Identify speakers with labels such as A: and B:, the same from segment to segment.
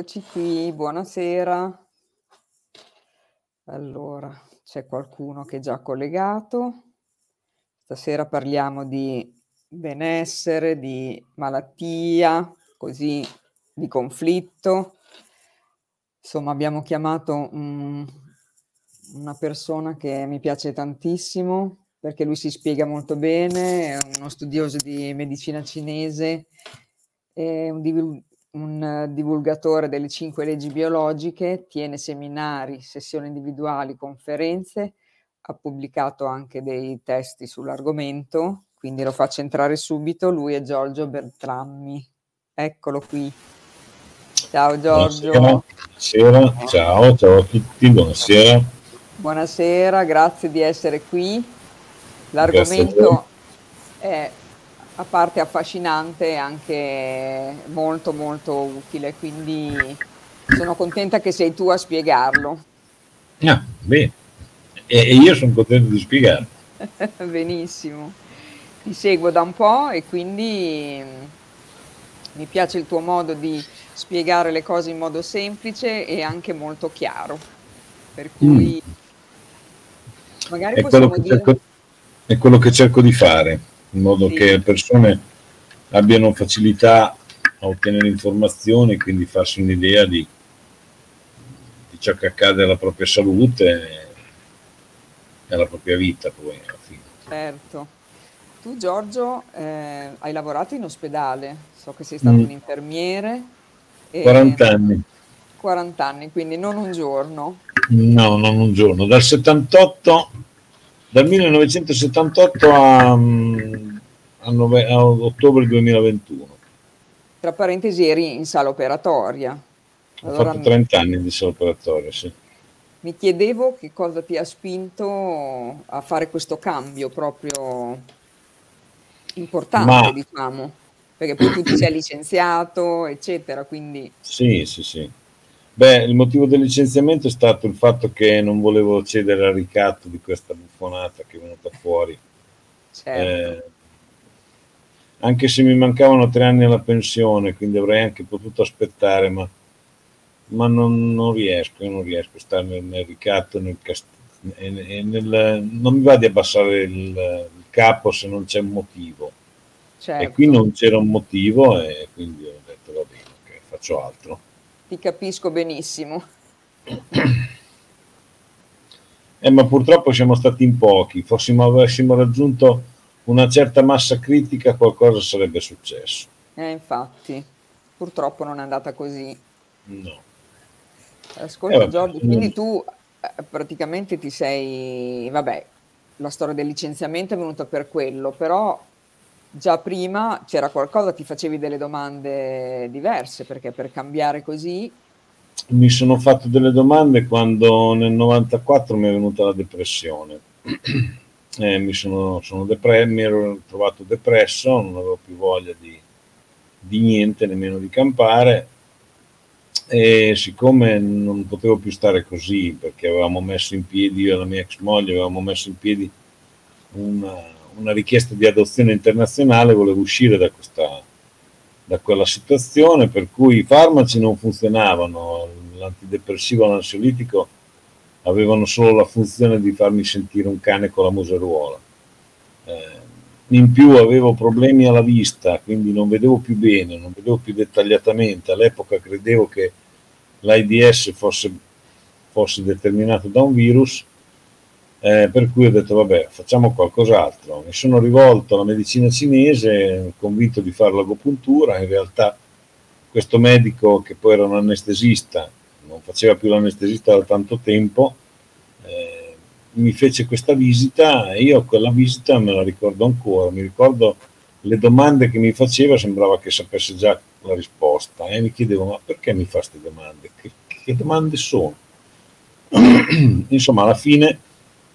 A: Eccoci qui, buonasera. Allora, c'è qualcuno che è già collegato. Stasera parliamo di benessere, di malattia, così di conflitto. Insomma, abbiamo chiamato un una persona che mi piace tantissimo, perché lui si spiega molto bene, è uno studioso di medicina cinese, è un un divulgatore delle 5 leggi biologiche, tiene seminari, sessioni individuali, conferenze, ha pubblicato anche dei testi sull'argomento, quindi lo faccio entrare subito. Lui è Giorgio Beltrammi. Eccolo qui. Ciao Giorgio.
B: Buonasera, ciao, ciao a tutti, buonasera.
A: Buonasera, grazie di essere qui. L'argomento è a parte affascinante, anche molto molto utile, quindi sono contenta che sei tu a spiegarlo.
B: Ah, bene. E, io sono contento di spiegarlo.
A: Benissimo. Ti seguo da un po' e quindi mi piace il tuo modo di spiegare le cose in modo semplice e anche molto chiaro. Per cui mm.
B: magari è possiamo dire... Cerco, è quello che cerco di fare in modo sì. che le persone abbiano facilità a ottenere informazioni e quindi farsi un'idea di, di ciò che accade alla propria salute e alla propria vita poi alla fine.
A: Certo. Tu Giorgio eh, hai lavorato in ospedale, so che sei stato mm. un infermiere.
B: 40 anni.
A: 40 anni, quindi non un giorno.
B: No, non un giorno. Dal 78 dal 1978 a, mm, a, nove, a ottobre 2021.
A: Tra parentesi eri in sala operatoria.
B: Allora, Ho fatto 30 anni di sala operatoria, sì.
A: Mi chiedevo che cosa ti ha spinto a fare questo cambio proprio importante, Ma... diciamo, perché poi tu ti sei licenziato, eccetera, quindi...
B: Sì, sì, sì. Beh, il motivo del licenziamento è stato il fatto che non volevo cedere al ricatto di questa buffonata che è venuta fuori. Certo. Eh, anche se mi mancavano tre anni alla pensione, quindi avrei anche potuto aspettare, ma, ma non, non, riesco, non riesco a stare nel, nel ricatto, nel cast- e, e nel, non mi va di abbassare il, il, capo se non c'è un motivo. Certo. E qui non c'era un motivo e quindi ho detto va bene, okay, faccio altro.
A: Ti capisco benissimo.
B: Eh, ma purtroppo siamo stati in pochi, fossimo avessimo raggiunto una certa massa critica qualcosa sarebbe successo.
A: Eh, infatti, purtroppo non è andata così.
B: No.
A: Ascolta eh, Giorgio, quindi tu eh, praticamente ti sei, vabbè, la storia del licenziamento è venuta per quello, però già prima c'era qualcosa, ti facevi delle domande diverse, perché per cambiare così...
B: Mi sono fatto delle domande quando nel 94 mi è venuta la depressione. Eh, mi, sono, sono depre- mi ero trovato depresso, non avevo più voglia di, di niente, nemmeno di campare e siccome non potevo più stare così perché avevamo messo in piedi io e la mia ex moglie avevamo messo in piedi una, una richiesta di adozione internazionale, volevo uscire da, questa, da quella situazione per cui i farmaci non funzionavano, l'antidepressivo e l'ansiolitico avevano solo la funzione di farmi sentire un cane con la museruola. Eh, in più avevo problemi alla vista, quindi non vedevo più bene, non vedevo più dettagliatamente. All'epoca credevo che l'AIDS fosse, fosse determinato da un virus eh, per cui ho detto vabbè facciamo qualcos'altro. Mi sono rivolto alla medicina cinese convinto di fare l'agopuntura. In realtà questo medico che poi era un anestesista non faceva più l'anestesista da tanto tempo eh, mi fece questa visita e io quella visita me la ricordo ancora. Mi ricordo le domande che mi faceva sembrava che sapesse già la risposta e mi chiedevo ma perché mi fa queste domande? Che, che domande sono? Insomma alla fine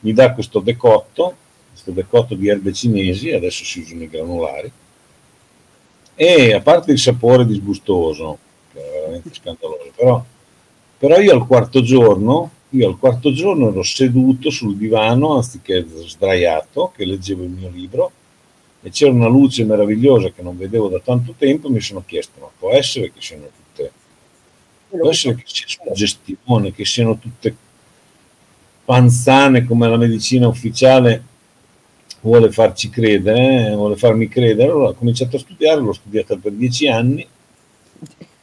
B: mi dà questo decotto, questo decotto di erbe cinesi, adesso si usano i granulari, e a parte il sapore disgustoso, che è veramente scandaloso, però, però io al quarto giorno, io al quarto giorno ero seduto sul divano anziché sdraiato, che leggevo il mio libro, e c'era una luce meravigliosa che non vedevo da tanto tempo, mi sono chiesto, ma può essere che siano tutte può essere che sia suggestione, che siano tutte panzane come la medicina ufficiale vuole farci credere, eh, vuole farmi credere. Allora ho cominciato a studiare, l'ho studiata per dieci anni.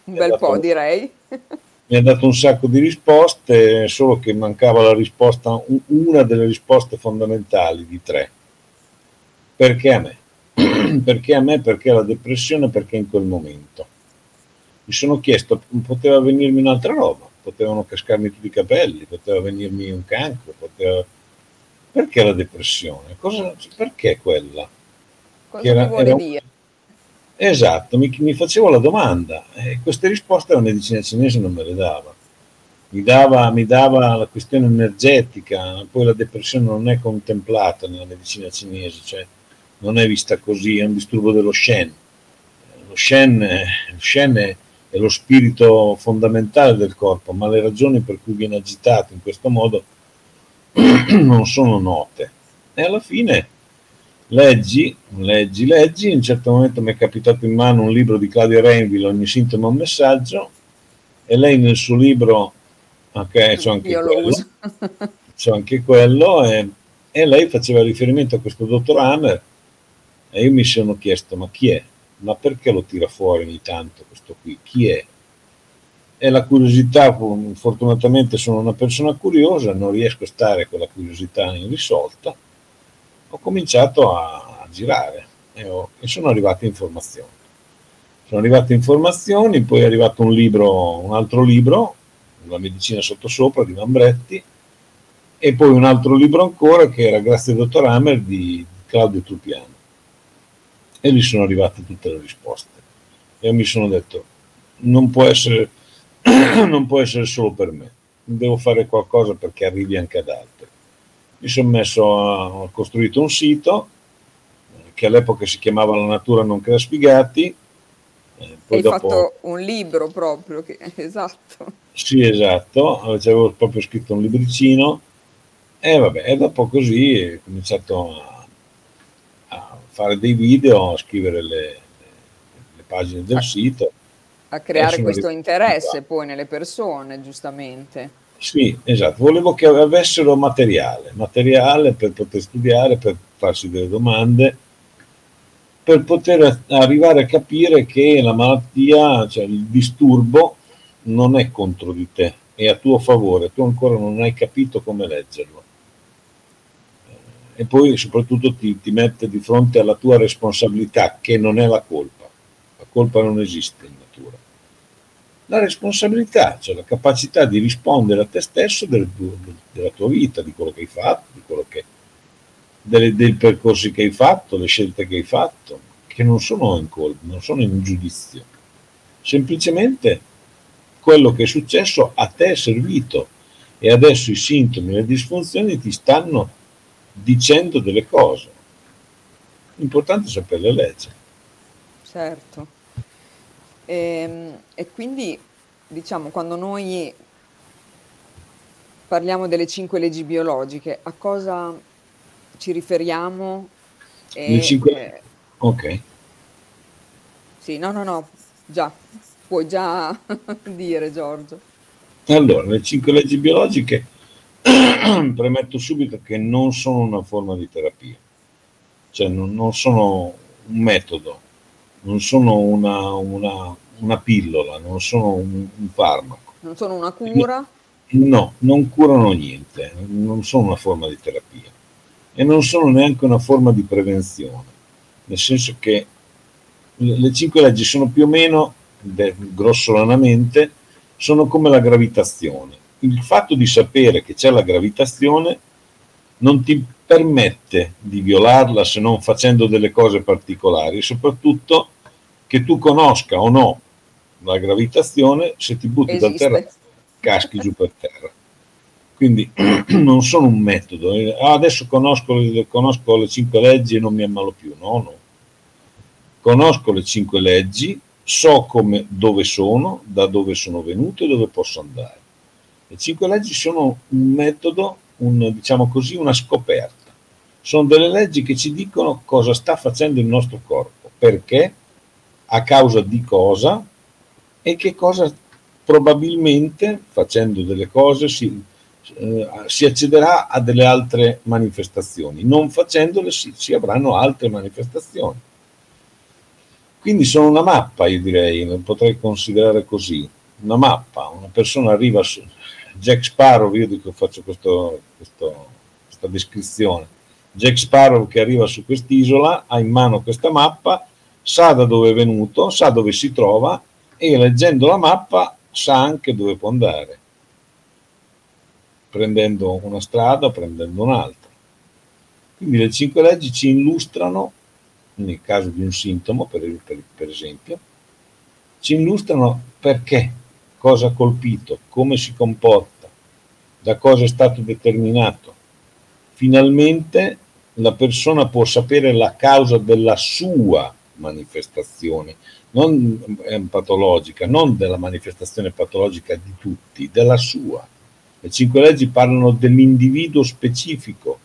A: Un bel po', direi.
B: Mi ha dato un sacco di risposte, solo che mancava la risposta, una delle risposte fondamentali di tre. Perché a me? perché a me? Perché la depressione? Perché in quel momento? Mi sono chiesto, poteva venirmi un'altra roba, potevano cascarmi tutti i capelli, poteva venirmi un cancro, poteva perché la depressione? Cosa, perché quella?
A: Cosa era, vuole era... dire?
B: Esatto, mi, mi, facevo la domanda e queste risposte la medicina cinese non me le dava. Mi dava, mi dava la questione energetica, poi la depressione non è contemplata nella medicina cinese, cioè non è vista così, è un disturbo dello Shen. Lo Shen, lo Shen è, è lo spirito fondamentale del corpo, ma le ragioni per cui viene agitato in questo modo non sono note. E alla fine leggi, leggi, leggi, in un certo momento mi è capitato in mano un libro di Claudia Rainville, Ogni sintomo è un messaggio, e lei nel suo libro, ok, c'ho anche Io quello, c'ho anche quello e, e, lei faceva riferimento a questo dottor Hammer e io mi sono chiesto, ma chi è? Ma perché lo tira fuori ogni tanto questo qui? Chi è? e la curiosità, fortunatamente sono una persona curiosa, non riesco a stare con la curiosità irrisolta, ho cominciato a, girare e, ho, e, sono arrivate informazioni. Sono arrivate informazioni, poi è arrivato un libro, un altro libro, La medicina sottosopra di Mambretti, e poi un altro libro ancora che era Grazie dottor Hammer di Claudio Trupiano. E lì sono arrivate tutte le risposte. E io mi sono detto, non può essere non può essere solo per me, devo fare qualcosa perché arrivi anche ad altri. Mi sono messo a, ho costruito un sito eh, che all'epoca si chiamava La natura non crea sfigati.
A: Eh, poi Hai dopo... fatto un libro proprio, che... esatto.
B: Sì, esatto, avevo proprio scritto un libricino e vabbè, e dopo così ho cominciato a fare dei video, a scrivere le, le pagine del ah. sito
A: a creare questo interesse poi nelle persone, giustamente.
B: Sì, esatto, volevo che avessero materiale, materiale per poter studiare, per farsi delle domande, per poter arrivare a capire che la malattia, cioè il disturbo, non è contro di te, è a tuo favore, tu ancora non hai capito come leggerlo. E poi soprattutto ti, ti mette di fronte alla tua responsabilità, che non è la colpa. La colpa non esiste la responsabilità, cioè la capacità di rispondere a te stesso del, della tua vita, di quello che hai fatto, di quello che, delle, dei percorsi che hai fatto, le scelte che hai fatto, che non sono in colpa, non sono in giudizio. Semplicemente quello che è successo a te è servito e adesso i sintomi e le disfunzioni ti stanno dicendo delle cose. L'importante è saperle leggere.
A: Certo. E, ehm, e quindi, diciamo, quando noi parliamo delle cinque leggi biologiche, a cosa ci riferiamo?
B: Le E, cinque... eh, Ok.
A: sì, no, no, no, già, puoi già dire, Giorgio.
B: Allora, le cinque leggi biologiche, premetto subito che non sono una forma di terapia, cioè non, non sono un metodo, non sono una, una, una pillola, non sono un, un, farmaco.
A: Non sono una cura?
B: No, non curano niente, non sono una forma di terapia e non sono neanche una forma di prevenzione, nel senso che le cinque leggi sono più o meno, grossolanamente, sono come la gravitazione. Il fatto di sapere che c'è la gravitazione non ti permette di violarla se non facendo delle cose particolari e soprattutto che tu conosca o no la gravitazione, se ti butti Esiste. da terra caschi giù per terra. Quindi non sono un metodo. Ah, adesso conosco le, conosco le cinque leggi e non mi ammalo più. No, no. Conosco le cinque leggi, so come, dove sono, da dove sono venuto e dove posso andare. Le cinque leggi sono un metodo, un, diciamo così, una scoperta. Sono delle leggi che ci dicono cosa sta facendo il nostro corpo, perché, a causa di cosa e che cosa probabilmente facendo delle cose si, eh, si accederà a delle altre manifestazioni, non facendole si, si avranno altre manifestazioni. Quindi sono una mappa, io direi, potrei considerare così, una mappa, una persona arriva Jack Sparrow, io dico faccio questo, questo, questa descrizione, Jack Sparrow che arriva su quest'isola ha in mano questa mappa, sa da dove è venuto, sa dove si trova e leggendo la mappa sa anche dove può andare, prendendo una strada, prendendo un'altra. Quindi le cinque leggi ci illustrano, nel caso di un sintomo per, per, per esempio, ci illustrano perché, cosa ha colpito, come si comporta, da cosa è stato determinato. Finalmente la persona può sapere la causa della sua manifestazione, non patologica, non della manifestazione patologica di tutti, della sua. Le cinque leggi parlano dell'individuo specifico.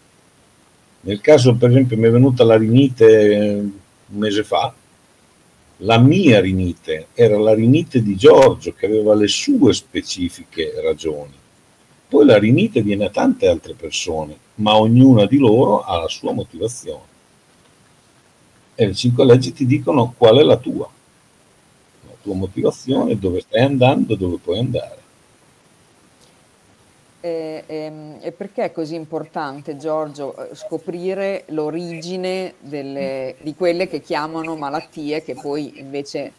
B: Nel caso, per esempio, mi è venuta la rinite eh, un mese fa, la mia rinite era la rinite di Giorgio che aveva le sue specifiche ragioni. Poi la rinite viene a tante altre persone, ma ognuna di loro ha la sua motivazione. E le cinque leggi ti dicono qual è la tua tua motivazione, dove stai andando, dove puoi andare.
A: E, e, e, perché è così importante, Giorgio, eh, scoprire l'origine delle, di quelle che chiamano malattie, che poi invece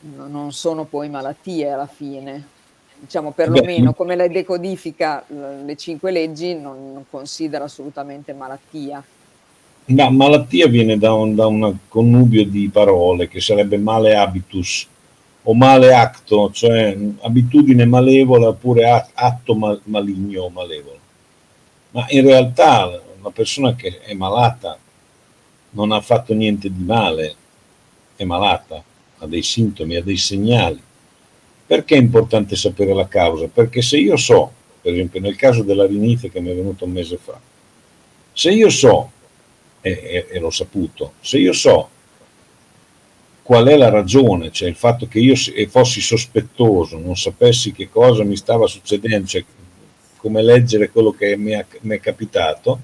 A: non sono poi malattie alla fine? Diciamo perlomeno come le decodifica le cinque leggi non, non considera assolutamente malattia.
B: No, malattia viene da un da un connubio di parole che sarebbe male habitus, o male acto, cioè abitudine malevola oppure atto mal, maligno o malevolo. Ma in realtà una persona che è malata non ha fatto niente di male, è malata, ha dei sintomi, ha dei segnali. Perché è importante sapere la causa? Perché se io so, per esempio nel caso della rinite che mi è venuto un mese fa, se io so, e, e, e l'ho saputo, se io so qual è la ragione, cioè il fatto che io fossi sospettoso, non sapessi che cosa mi stava succedendo, cioè come leggere quello che mi è, mi è capitato,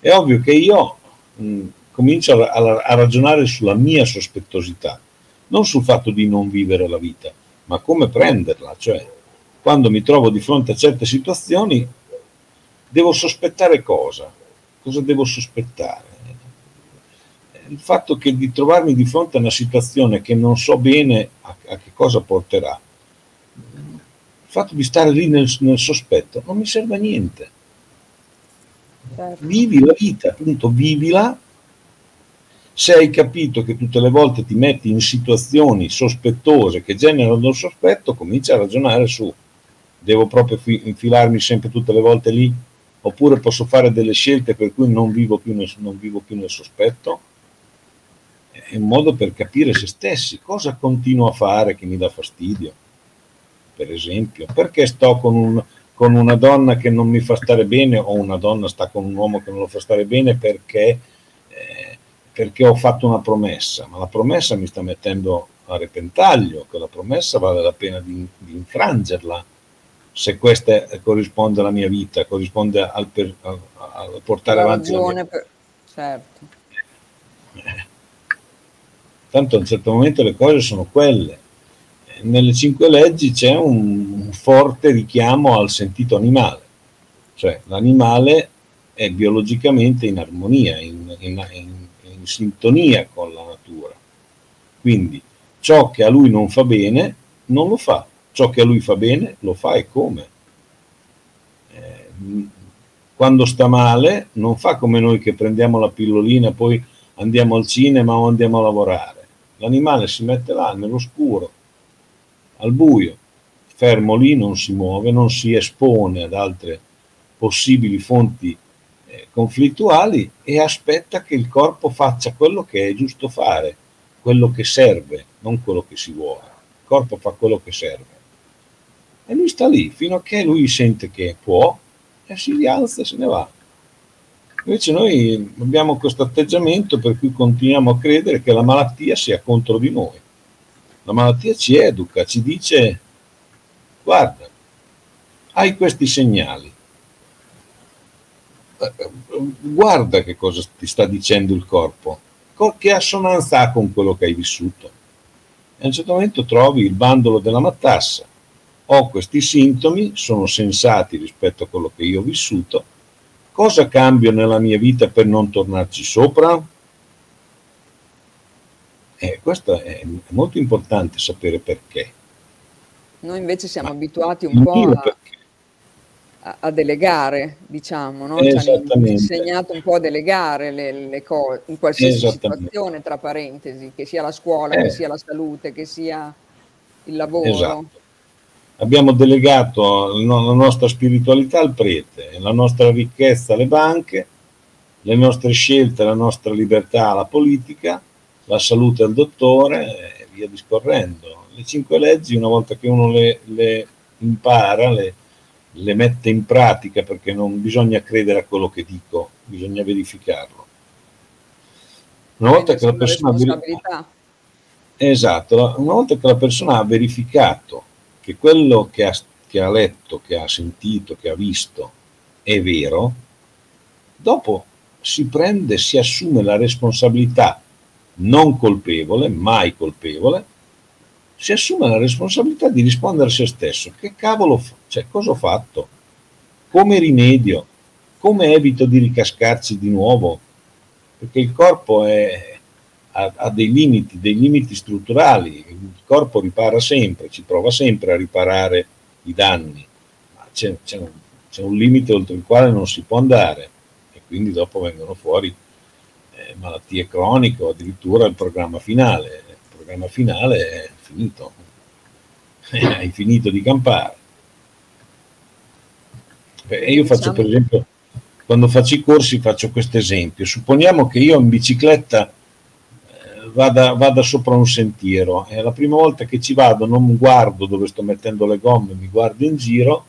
B: è ovvio che io mh, comincio a, a, a, ragionare sulla mia sospettosità, non sul fatto di non vivere la vita, ma come prenderla, cioè quando mi trovo di fronte a certe situazioni devo sospettare cosa? Cosa devo sospettare? Il fatto che di trovarmi di fronte a una situazione che non so bene a, a che cosa porterà, il fatto di stare lì nel, nel sospetto non mi serve a niente. Certo. Vivi la vita, appunto, vivila. Se hai capito che tutte le volte ti metti in situazioni sospettose che generano il sospetto, comincia a ragionare su devo proprio infilarmi sempre tutte le volte lì, oppure posso fare delle scelte per cui non vivo più nel, non vivo più nel sospetto è un modo per capire se stessi, cosa continuo a fare che mi dà fastidio, per esempio, perché sto con, un, con una donna che non mi fa stare bene o una donna sta con un uomo che non lo fa stare bene perché, eh, perché ho fatto una promessa, ma la promessa mi sta mettendo a repentaglio, che la promessa vale la pena di, di infrangerla se questa corrisponde alla mia vita, corrisponde al, per, al, al portare la avanti la mia... Per... Certo. Eh tanto a un certo momento le cose sono quelle. Nelle cinque leggi c'è un, forte richiamo al sentito animale, cioè l'animale è biologicamente in armonia, in, in, in, in sintonia con la natura. Quindi ciò che a lui non fa bene non lo fa, ciò che a lui fa bene lo fa e come. Eh, quando sta male non fa come noi che prendiamo la pillolina, poi andiamo al cinema o andiamo a lavorare l'animale si mette là nell'oscuro, al buio, fermo lì, non si muove, non si espone ad altre possibili fonti eh, conflittuali e aspetta che il corpo faccia quello che è giusto fare, quello che serve, non quello che si vuole. Il corpo fa quello che serve. E lui sta lì fino a che lui sente che può e si rialza e se ne va. Invece noi abbiamo questo atteggiamento per cui continuiamo a credere che la malattia sia contro di noi. La malattia ci educa, ci dice guarda, hai questi segnali, guarda che cosa ti sta dicendo il corpo, che assonanza ha con quello che hai vissuto. E a un certo momento trovi il bandolo della matassa, ho questi sintomi, sono sensati rispetto a quello che io ho vissuto, cosa cambio nella mia vita per non tornarci sopra? Eh, questo è, molto importante sapere perché.
A: Noi invece siamo Ma abituati un po' a, a, a, delegare, diciamo, no? Ci hanno insegnato un po' a delegare le, le cose in qualsiasi situazione, tra parentesi, che sia la scuola, eh. che sia la salute, che sia il lavoro.
B: Esatto. Abbiamo delegato la nostra spiritualità al prete, la nostra ricchezza alle banche, le nostre scelte, la nostra libertà alla politica, la salute al dottore e via discorrendo. Le cinque leggi, una volta che uno le, le impara, le, le mette in pratica perché non bisogna credere a quello che dico, bisogna verificarlo. Una volta che la persona verifica... Esatto, una volta che la persona ha verificato che quello che ha, che ha letto, che ha sentito, che ha visto è vero, dopo si prende, si assume la responsabilità non colpevole, mai colpevole, si assume la responsabilità di rispondere a se stesso. Che cavolo, cioè, cosa ho fatto? Come rimedio? Come evito di ricascarci di nuovo? Perché il corpo è, ha, ha, dei limiti, dei limiti strutturali. Il corpo ripara sempre, ci prova sempre a riparare i danni, ma c'è, c'è, un, c'è un limite oltre il quale non si può andare e quindi dopo vengono fuori eh, malattie croniche o addirittura il programma finale. Il programma finale è finito, hai finito di campare. Beh, io faccio per esempio, quando faccio i corsi faccio questo esempio, supponiamo che io in bicicletta eh, vada, vada, sopra un sentiero e la prima volta che ci vado non guardo dove sto mettendo le gomme, mi guardo in giro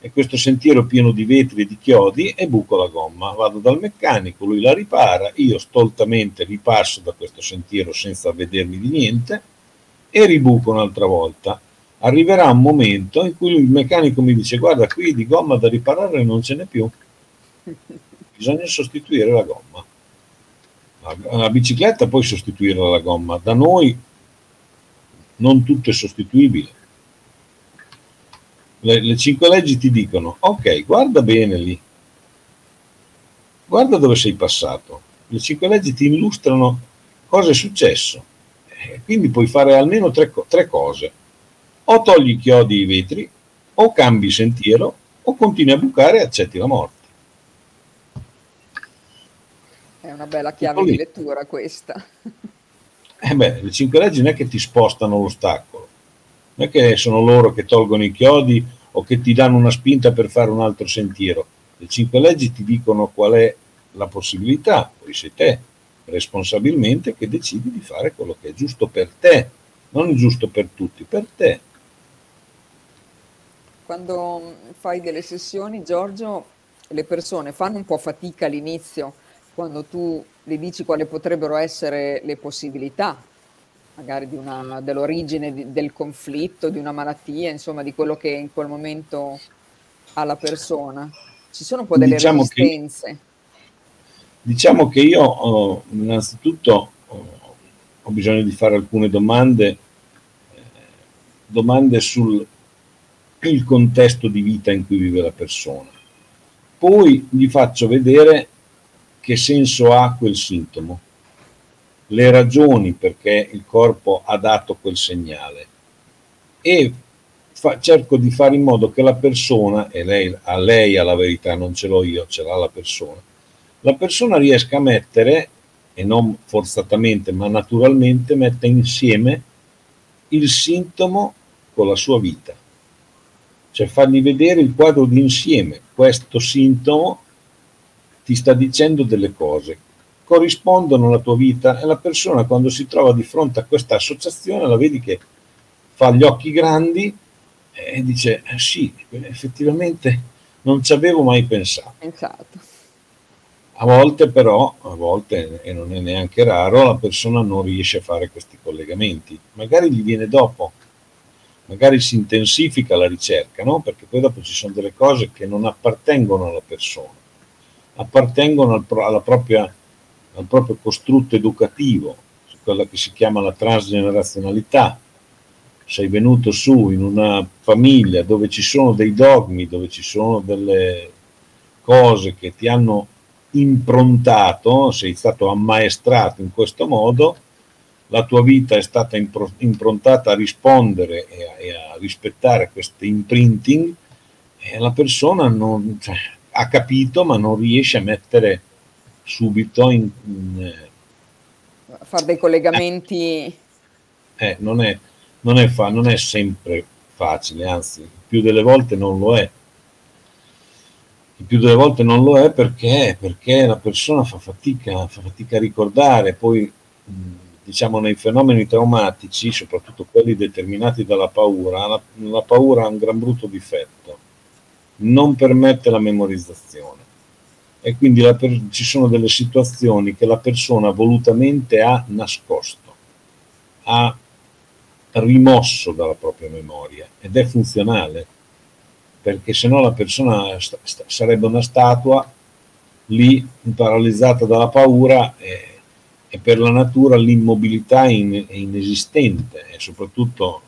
B: e questo sentiero pieno di vetri e di chiodi e buco la gomma. Vado dal meccanico, lui la ripara, io stoltamente ripasso da questo sentiero senza vedermi di niente e ribuco un'altra volta. Arriverà un momento in cui il meccanico mi dice guarda qui di gomma da riparare non ce n'è più, bisogna sostituire la gomma. La, bicicletta puoi sostituire la gomma, da noi non tutto è sostituibile le, le cinque leggi ti dicono, ok, guarda bene lì, guarda dove sei passato. Le cinque leggi ti illustrano cosa è successo. Eh, quindi puoi fare almeno tre, tre cose. O togli i chiodi e i vetri, o cambi sentiero, o continui a bucare e accetti la morte.
A: È una bella chiave di lettura questa.
B: Eh beh, le cinque leggi non è che ti spostano l'ostacolo, non è che sono loro che tolgono i chiodi o che ti danno una spinta per fare un altro sentiero. Le cinque leggi ti dicono qual è la possibilità, poi sei te responsabilmente che decidi di fare quello che è giusto per te, non giusto per tutti, per te.
A: Quando fai delle sessioni, Giorgio, le persone fanno un po' fatica all'inizio quando tu le dici quali potrebbero essere le possibilità magari una, dell'origine di, del conflitto, di una malattia, insomma di quello che in quel momento ha la persona. Ci sono un po' delle diciamo resistenze.
B: Che, diciamo che io oh, innanzitutto oh, ho bisogno di fare alcune domande, eh, domande sul il contesto di vita in cui vive la persona. Poi gli faccio vedere che senso ha quel sintomo le ragioni perché il corpo ha dato quel segnale e fa, cerco di fare in modo che la persona, e lei, a lei ha la verità, non ce l'ho io, ce l'ha la persona, la persona riesca a mettere, e non forzatamente ma naturalmente, mette insieme il sintomo con la sua vita. Cioè fargli vedere il quadro d'insieme. Questo sintomo ti sta dicendo delle cose corrispondono alla tua vita e la persona quando si trova di fronte a questa associazione la vedi che fa gli occhi grandi e dice eh sì, effettivamente non ci avevo mai pensato.
A: Esatto.
B: A volte però, a volte, e non è neanche raro, la persona non riesce a fare questi collegamenti. Magari gli viene dopo, magari si intensifica la ricerca, no? perché poi dopo ci sono delle cose che non appartengono alla persona, appartengono al, alla propria, al proprio costrutto educativo, quella che si chiama la transgenerazionalità. Sei venuto su in una famiglia dove ci sono dei dogmi, dove ci sono delle cose che ti hanno improntato, sei stato ammaestrato in questo modo, la tua vita è stata improntata a rispondere e a, e a rispettare questo imprinting e la persona non, cioè, ha capito ma non riesce a mettere subito in... in
A: a fare dei collegamenti...
B: Eh, eh, non, è, non, è fa, non è sempre facile, anzi, più delle volte non lo è. Più delle volte non lo è perché, perché la persona fa fatica, fa fatica a ricordare, poi diciamo nei fenomeni traumatici, soprattutto quelli determinati dalla paura, la, la paura ha un gran brutto difetto, non permette la memorizzazione. E quindi la, ci sono delle situazioni che la persona volutamente ha nascosto, ha rimosso dalla propria memoria ed è funzionale, perché se no la persona st- st- sarebbe una statua lì paralizzata dalla paura e e per la natura l'immobilità in, è inesistente e soprattutto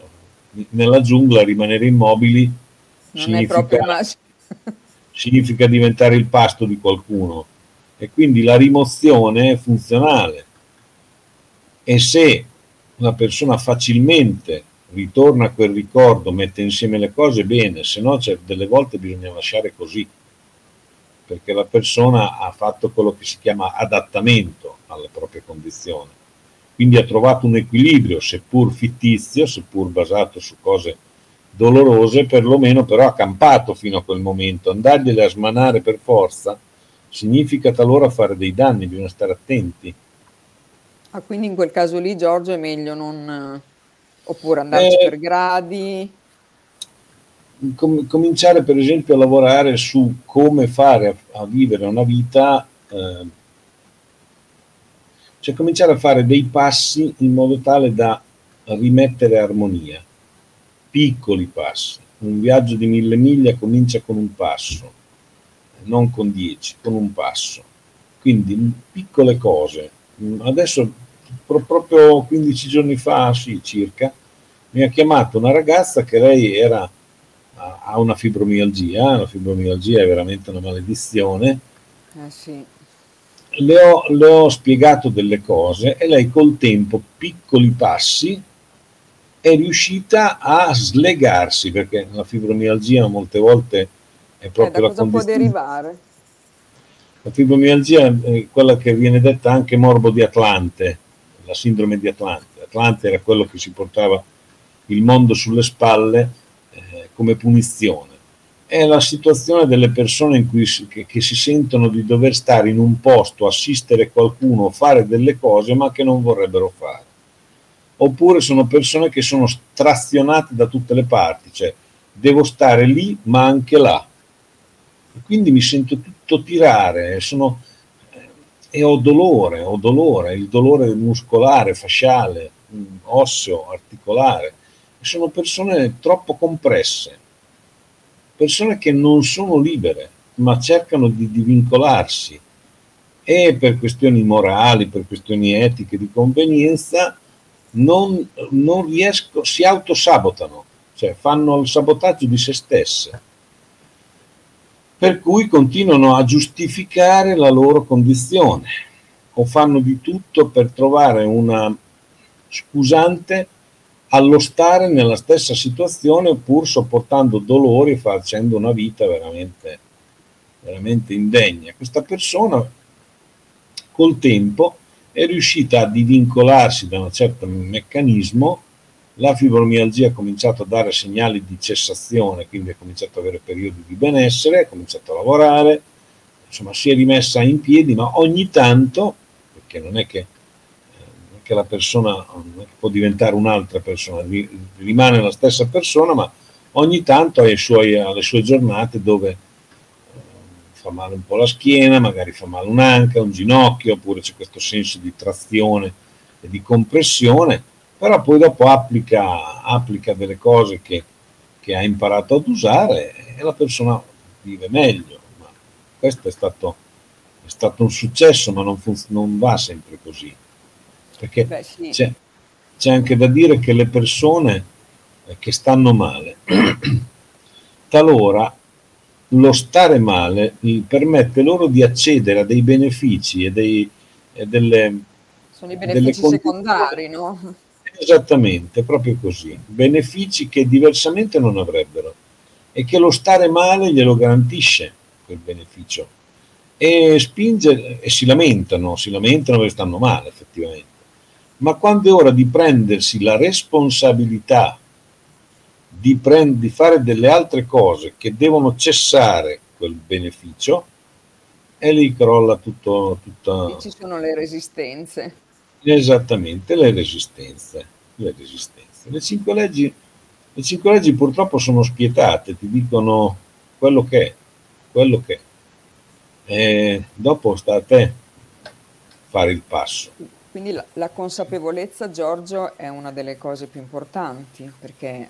B: nella giungla rimanere immobili significa, significa diventare il pasto di qualcuno. E quindi la rimozione è funzionale. E se la persona facilmente ritorna a quel ricordo, mette insieme le cose bene, se no delle volte bisogna lasciare così. Perché la persona ha fatto quello che si chiama adattamento alle proprie condizioni. Quindi ha trovato un equilibrio, seppur fittizio, seppur basato su cose dolorose, perlomeno però ha campato fino a quel momento. Andargliele a smanare per forza significa talora fare dei danni, bisogna stare attenti.
A: Ah, quindi in quel caso lì, Giorgio, è meglio non... oppure andarci eh, per gradi?
B: Com- cominciare per esempio a lavorare su come fare a, a vivere una vita eh, cioè cominciare a fare dei passi in modo tale da rimettere armonia, piccoli passi. Un viaggio di mille miglia comincia con un passo, non con dieci, con un passo. Quindi piccole cose. Adesso, pro- proprio 15 giorni fa, sì, circa, mi ha chiamato una ragazza che lei era, ha una fibromialgia, la fibromialgia è veramente una maledizione.
A: Eh sì
B: le ho, le ho spiegato delle cose e lei col tempo, piccoli passi, è riuscita a slegarsi, perché la fibromialgia molte volte è proprio eh,
A: la condizione... può derivare?
B: La fibromialgia è quella che viene detta anche morbo di Atlante, la sindrome di Atlante. Atlante era quello che si portava il mondo sulle spalle eh, come punizione è la situazione delle persone in cui si, che, che, si sentono di dover stare in un posto, assistere qualcuno, fare delle cose ma che non vorrebbero fare. Oppure sono persone che sono strazionate da tutte le parti, cioè devo stare lì ma anche là. E quindi mi sento tutto tirare sono, eh, e ho dolore, ho dolore, il dolore muscolare, fasciale, mm, osseo, articolare. sono persone troppo compresse persone che non sono libere, ma cercano di, di vincolarsi e per questioni morali, per questioni etiche di convenienza, non, non riescono, si autosabotano, cioè fanno il sabotaggio di se stesse, per cui continuano a giustificare la loro condizione o fanno di tutto per trovare una scusante allo stare nella stessa situazione pur sopportando dolori e facendo una vita veramente, veramente indegna. Questa persona col tempo è riuscita a divincolarsi da un certo meccanismo, la fibromialgia ha cominciato a dare segnali di cessazione, quindi ha cominciato ad avere periodi di benessere, ha cominciato a lavorare, insomma si è rimessa in piedi, ma ogni tanto, perché non è che che la persona può diventare un'altra persona, rimane la stessa persona, ma ogni tanto ha, suoi, ha le sue giornate dove eh, fa male un po' la schiena, magari fa male un'anca, un ginocchio, oppure c'è questo senso di trazione e di compressione, però poi dopo applica, applica delle cose che, che, ha imparato ad usare e la persona vive meglio. Ma questo è stato, è stato un successo, ma non, fun- non va sempre così. Perché Beh, sì. c'è, c'è anche da dire che le persone eh, che stanno male, talora lo stare male permette loro di accedere a dei benefici e, dei, e delle...
A: Sono i benefici secondari, no?
B: Esattamente, proprio così. Benefici che diversamente non avrebbero e che lo stare male glielo garantisce quel beneficio. E spinge e si lamentano, si lamentano perché stanno male effettivamente. Ma quando è ora di prendersi la responsabilità di, prend- di fare delle altre cose che devono cessare quel beneficio, e lì crolla tutto. Tutta...
A: Lì ci sono le resistenze.
B: Esattamente, le resistenze. Le resistenze. Le cinque leggi, le cinque leggi purtroppo sono spietate, ti dicono quello che è, quello che è. E dopo sta a te fare il passo.
A: Quindi la, la, consapevolezza, Giorgio, è una delle cose più importanti, perché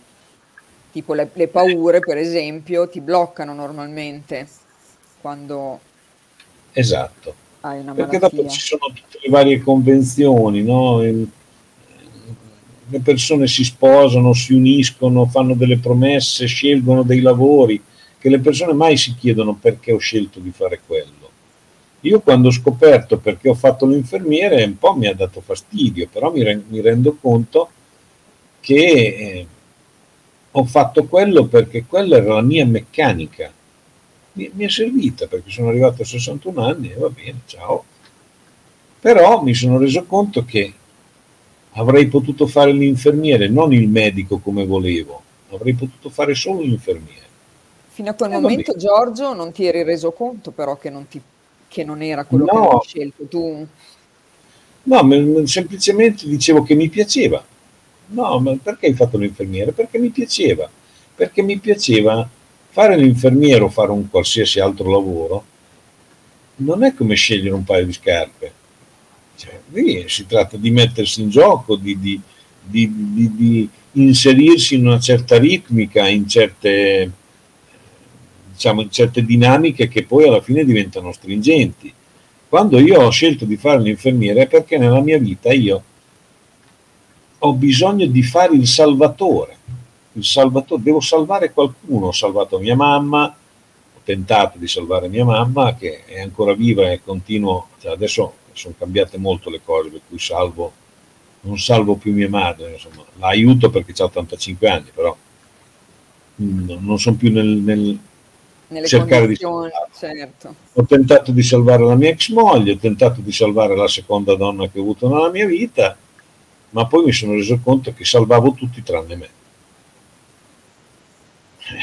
A: tipo le, le paure, per esempio, ti bloccano normalmente quando
B: Esatto. Perché dopo ci sono tutte le varie convenzioni, no? le persone si sposano, si uniscono, fanno delle promesse, scelgono dei lavori, che le persone mai si chiedono perché ho scelto di fare quello. Io quando ho scoperto perché ho fatto l'infermiere un po' mi ha dato fastidio, però mi, re- mi rendo conto che eh, ho fatto quello perché quella era la mia meccanica mi, mi, è servita perché sono arrivato a 61 anni e va bene, ciao. Però mi sono reso conto che avrei potuto fare l'infermiere, non il medico come volevo, avrei potuto fare solo l'infermiere.
A: Fino a quel eh, momento, Giorgio, non ti eri reso conto però che non, ti, che non era quello no. che avevi scelto tu?
B: No, semplicemente dicevo che mi piaceva. No, ma perché hai fatto l'infermiere? Perché mi piaceva. Perché mi piaceva fare l'infermiere o fare un qualsiasi altro lavoro non è come scegliere un paio di scarpe. Cioè, lì si tratta di mettersi in gioco, di, di, di, di, inserirsi in una certa ritmica, in certe, diciamo, in certe dinamiche che poi alla fine diventano stringenti. Quando io ho scelto di fare l'infermiere è perché nella mia vita io ho bisogno di fare il salvatore. Il salvatore, devo salvare qualcuno, ho salvato mia mamma, ho tentato di salvare mia mamma che è ancora viva e continuo, cioè adesso sono cambiate molto le cose per cui salvo, non salvo più mia madre, insomma, la aiuto perché ha 85 anni, però non sono più nel, nel
A: Nelle cercare di certo.
B: Ho tentato di salvare la mia ex moglie, ho tentato di salvare la seconda donna che ho avuto nella mia vita, ma poi mi sono reso conto che salvavo tutti tranne me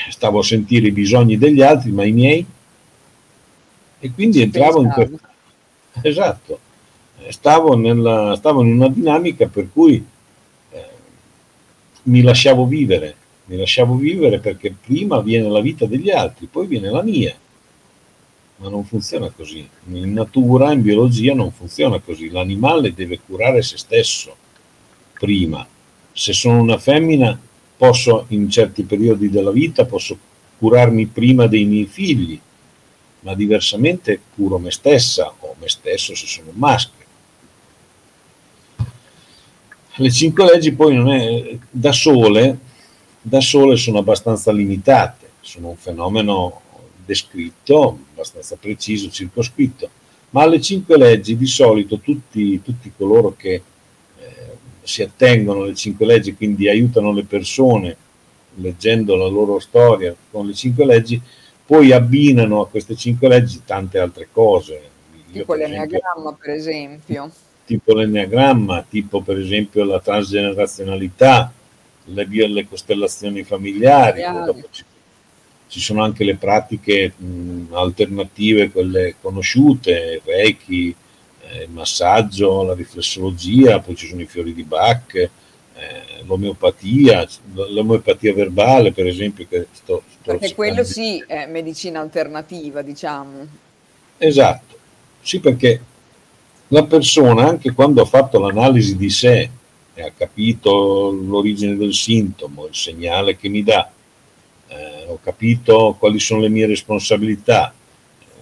B: stavo a sentire i bisogni degli altri, ma i miei. E quindi entravo in questo. Esatto, stavo, nella, stavo, in una dinamica per cui eh, mi lasciavo vivere, mi lasciavo vivere perché prima viene la vita degli altri, poi viene la mia. Ma non funziona così. In natura, in biologia non funziona così. L'animale deve curare se stesso prima. Se sono una femmina posso in certi periodi della vita posso curarmi prima dei miei figli, ma diversamente curo me stessa o me stesso se sono un maschio. Le cinque leggi poi non è, da sole, da sole sono abbastanza limitate, sono un fenomeno descritto, abbastanza preciso, circoscritto, ma alle cinque leggi di solito tutti, tutti coloro che si attengono alle cinque leggi, quindi aiutano le persone leggendo la loro storia con le cinque leggi, poi abbinano a queste cinque leggi tante altre cose.
A: Tipo l'enneagramma, per esempio.
B: Tipo l'enneagramma, tipo per esempio la transgenerazionalità, le, le costellazioni familiari. Ci, ci, sono anche le pratiche mh, alternative, quelle conosciute, Reiki, il massaggio, la riflessologia, poi ci sono i fiori di Bach, eh, l'omeopatia, l'omeopatia verbale per esempio. Che sto,
A: sto perché quello sì è medicina alternativa, diciamo.
B: Esatto, sì perché la persona anche quando ha fatto l'analisi di sé e ha capito l'origine del sintomo, il segnale che mi dà, eh, ho capito quali sono le mie responsabilità,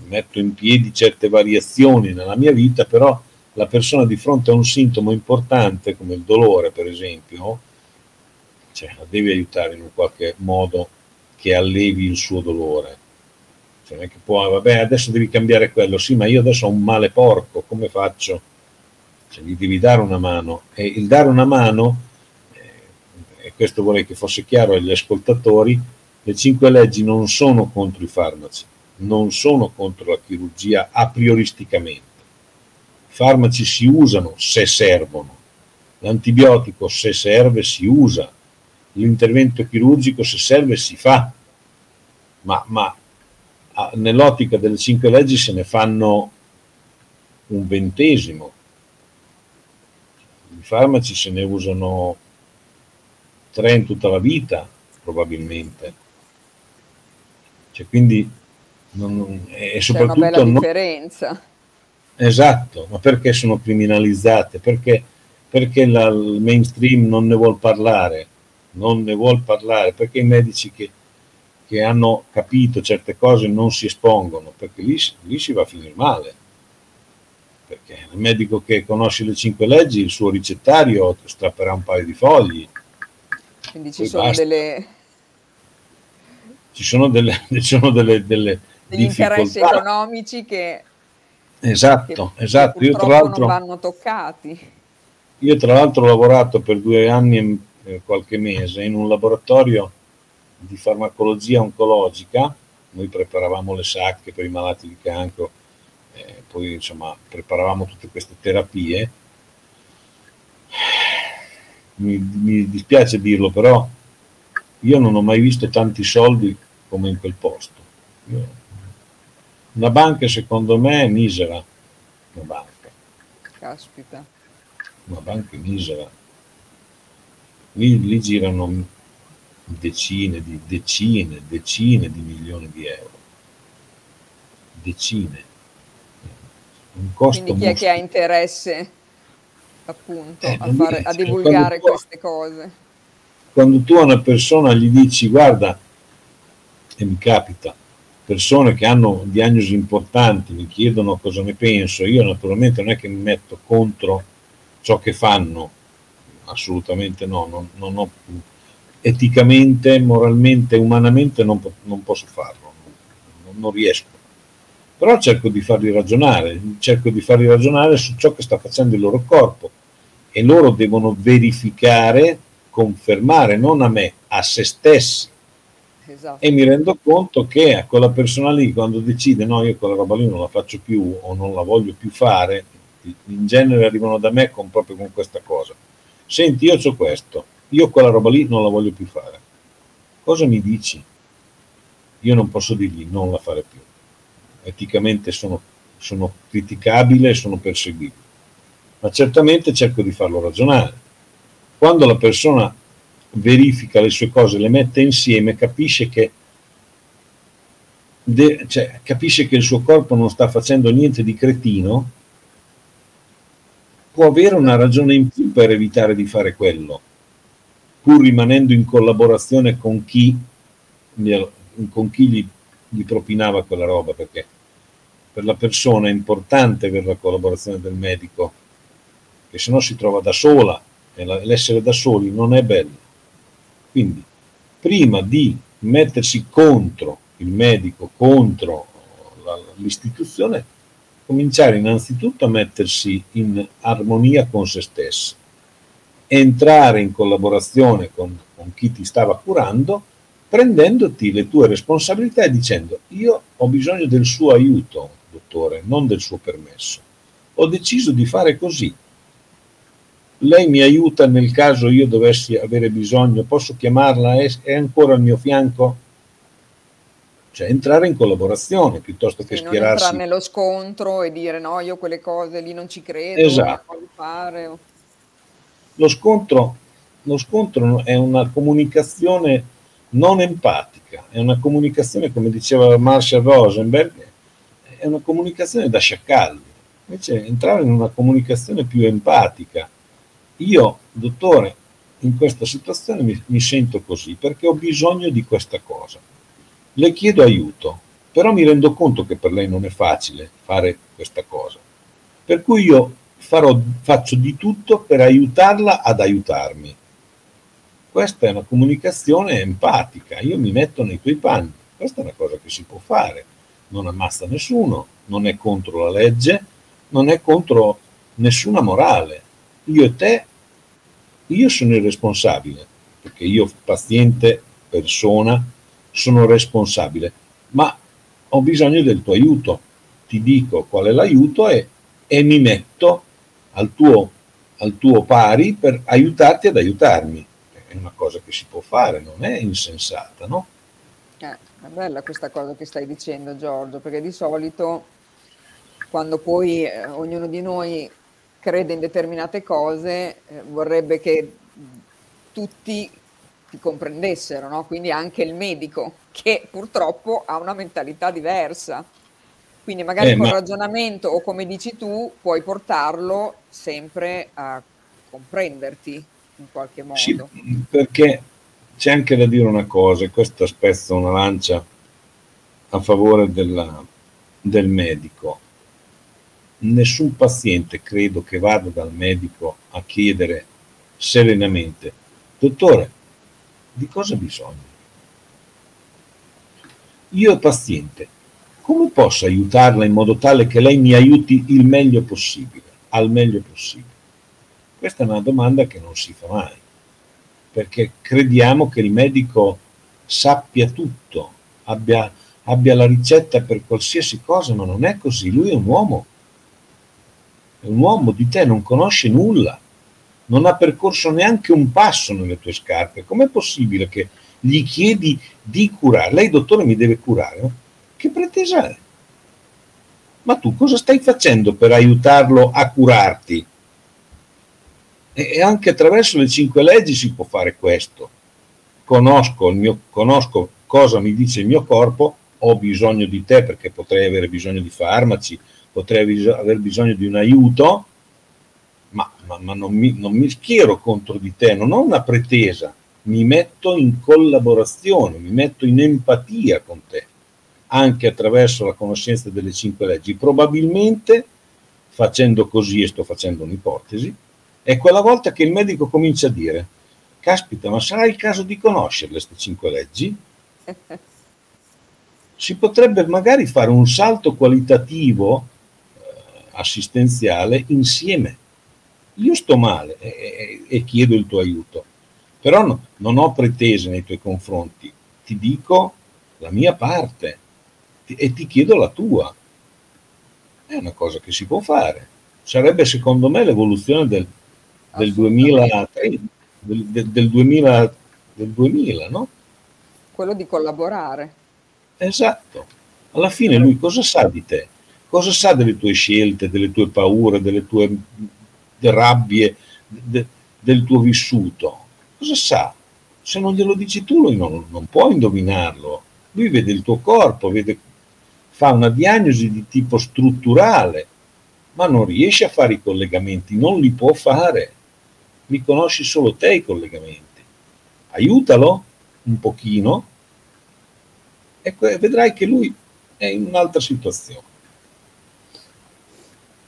B: metto in piedi certe variazioni nella mia vita, però la persona di fronte a un sintomo importante come il dolore, per esempio, cioè, la devi aiutare in un qualche modo che allevi il suo dolore. Cioè, che può, vabbè, adesso devi cambiare quello, sì, ma io adesso ho un male porco, come faccio? Cioè, gli devi dare una mano. E il dare una mano, eh, e questo vorrei che fosse chiaro agli ascoltatori, le cinque leggi non sono contro i farmaci, non sono contro la chirurgia a prioristicamente farmaci si usano se servono, l'antibiotico se serve si usa, l'intervento chirurgico se serve si fa, ma, ma nell'ottica delle cinque leggi se ne fanno un ventesimo. I farmaci se ne usano tre in tutta la vita, probabilmente. Cioè, quindi non, e soprattutto
A: C'è una bella differenza.
B: Esatto, ma perché sono criminalizzate? Perché, perché la, il mainstream non ne vuol parlare? Non ne vuol parlare? Perché i medici che, che hanno capito certe cose non si espongono? Perché lì, lì si va a finire male. Perché il medico che conosce le cinque leggi, il suo ricettario strapperà un paio di fogli.
A: Quindi ci sono basta. delle...
B: Ci sono delle, ci sono delle, delle
A: degli interessi economici che
B: Esatto, che, esatto.
A: Che io tra l'altro non vanno toccati.
B: Io tra l'altro ho lavorato per due anni e qualche mese in un laboratorio di farmacologia oncologica, noi preparavamo le sacche per i malati di cancro, eh, poi insomma preparavamo tutte queste terapie. Mi, mi dispiace dirlo, però io non ho mai visto tanti soldi come in quel posto. Io una banca secondo me è misera, una banca.
A: Caspita.
B: Una banca è misera. Lì, lì girano decine di, decine, decine di milioni di euro. Decine.
A: Un costo Quindi chi è che ha interesse appunto eh, a, fare, a divulgare queste cose?
B: Quando tu a una persona gli dici guarda, e mi capita, persone che hanno diagnosi importanti mi chiedono cosa ne penso, io naturalmente non è che mi metto contro ciò che fanno, assolutamente no, non, non ho, eticamente, moralmente, umanamente non, non posso farlo, non, non riesco. Però cerco di farli ragionare, cerco di farli ragionare su ciò che sta facendo il loro corpo e loro devono verificare, confermare, non a me, a se stessi Esatto. E mi rendo conto che a quella persona lì, quando decide no, io quella roba lì non la faccio più o non la voglio più fare, in genere arrivano da me con, proprio con questa cosa. Senti, io ho questo, io quella roba lì non la voglio più fare. Cosa mi dici? Io non posso dirgli non la fare più. Eticamente sono, sono criticabile e sono perseguibile. Ma certamente cerco di farlo ragionare. Quando la persona verifica le sue cose, le mette insieme, capisce che, de, cioè, capisce che il suo corpo non sta facendo niente di cretino, può avere una ragione in più per evitare di fare quello, pur rimanendo in collaborazione con chi, con chi gli, gli propinava quella roba, perché per la persona è importante avere la collaborazione del medico, che se no si trova da sola e l'essere da soli non è bello. Quindi, prima di mettersi contro il medico, contro l'istituzione, cominciare innanzitutto a mettersi in armonia con se stesso, entrare in collaborazione con, con chi ti stava curando, prendendoti le tue responsabilità e dicendo io ho bisogno del suo aiuto, dottore, non del suo permesso. Ho deciso di fare così, lei mi aiuta nel caso io dovessi avere bisogno, posso chiamarla, è, è ancora al mio fianco? Cioè entrare in collaborazione piuttosto che sì, schierarsi.
A: Non entrare nello scontro e dire no, io quelle cose lì non ci credo,
B: esatto.
A: fare.
B: Lo scontro, lo scontro è una comunicazione non empatica, è una comunicazione, come diceva Marshall Rosenberg, è una comunicazione da sciacalli. Invece entrare in una comunicazione più empatica, io, dottore, in questa situazione mi, mi sento così perché ho bisogno di questa cosa. Le chiedo aiuto, però mi rendo conto che per lei non è facile fare questa cosa. Per cui io farò, faccio di tutto per aiutarla ad aiutarmi. Questa è una comunicazione empatica, io mi metto nei tuoi panni, questa è una cosa che si può fare, non ammazza nessuno, non è contro la legge, non è contro nessuna morale. Io e te, io sono il responsabile, perché io paziente, persona, sono responsabile, ma ho bisogno del tuo aiuto. Ti dico qual è l'aiuto e, e mi metto al tuo, al tuo pari per aiutarti ad aiutarmi. È una cosa che si può fare, non è insensata, no?
A: Eh, è bella questa cosa che stai dicendo Giorgio, perché di solito quando poi eh, ognuno di noi crede in determinate cose eh, vorrebbe che tutti ti comprendessero, no? quindi anche il medico, che purtroppo ha una mentalità diversa. Quindi magari eh, col ma... ragionamento o come dici tu puoi portarlo sempre a comprenderti in qualche modo.
B: Sì, perché c'è anche da dire una cosa, e questa spezza una lancia a favore della, del medico. Nessun paziente credo che vada dal medico a chiedere serenamente, dottore, di cosa ha bisogno? Io paziente, come posso aiutarla in modo tale che lei mi aiuti il meglio possibile, al meglio possibile? Questa è una domanda che non si fa mai, perché crediamo che il medico sappia tutto, abbia, abbia la ricetta per qualsiasi cosa, ma non è così, lui è un uomo, un uomo di te, non conosce nulla, non ha percorso neanche un passo nelle tue scarpe, com'è possibile che gli chiedi di curare? Lei dottore mi deve curare? Che pretesa è? Ma tu cosa stai facendo per aiutarlo a curarti? E anche attraverso le cinque leggi si può fare questo. Conosco, mio, conosco cosa mi dice il mio corpo, ho bisogno di te perché potrei avere bisogno di farmaci, potrei aver bisogno di un aiuto, ma, ma, ma non, mi, non mi schiero contro di te, non ho una pretesa, mi metto in collaborazione, mi metto in empatia con te anche attraverso la conoscenza delle cinque leggi. Probabilmente, facendo così, e sto facendo un'ipotesi, è quella volta che il medico comincia a dire, caspita, ma sarà il caso di conoscerle queste cinque leggi? Si potrebbe magari fare un salto qualitativo assistenziale insieme. Io sto male e, e, e chiedo il tuo aiuto, però no, non ho pretese nei tuoi confronti, ti dico la mia parte e ti chiedo la tua. È una cosa che si può fare. Sarebbe secondo me l'evoluzione del, del 2000, del, del, del, 2000, del 2000, no?
A: Quello di collaborare.
B: Esatto. Alla fine lui cosa sa di te? Cosa sa delle tue scelte, delle tue paure, delle tue rabbie, de, del tuo vissuto? Cosa sa? Se non glielo dici tu, lui non, non può indovinarlo. Lui vede il tuo corpo, vede fa una diagnosi di tipo strutturale, ma non riesce a fare i collegamenti, non li può fare. Mi conosci solo te i collegamenti. Aiutalo un pochino e vedrai che lui è in un'altra situazione.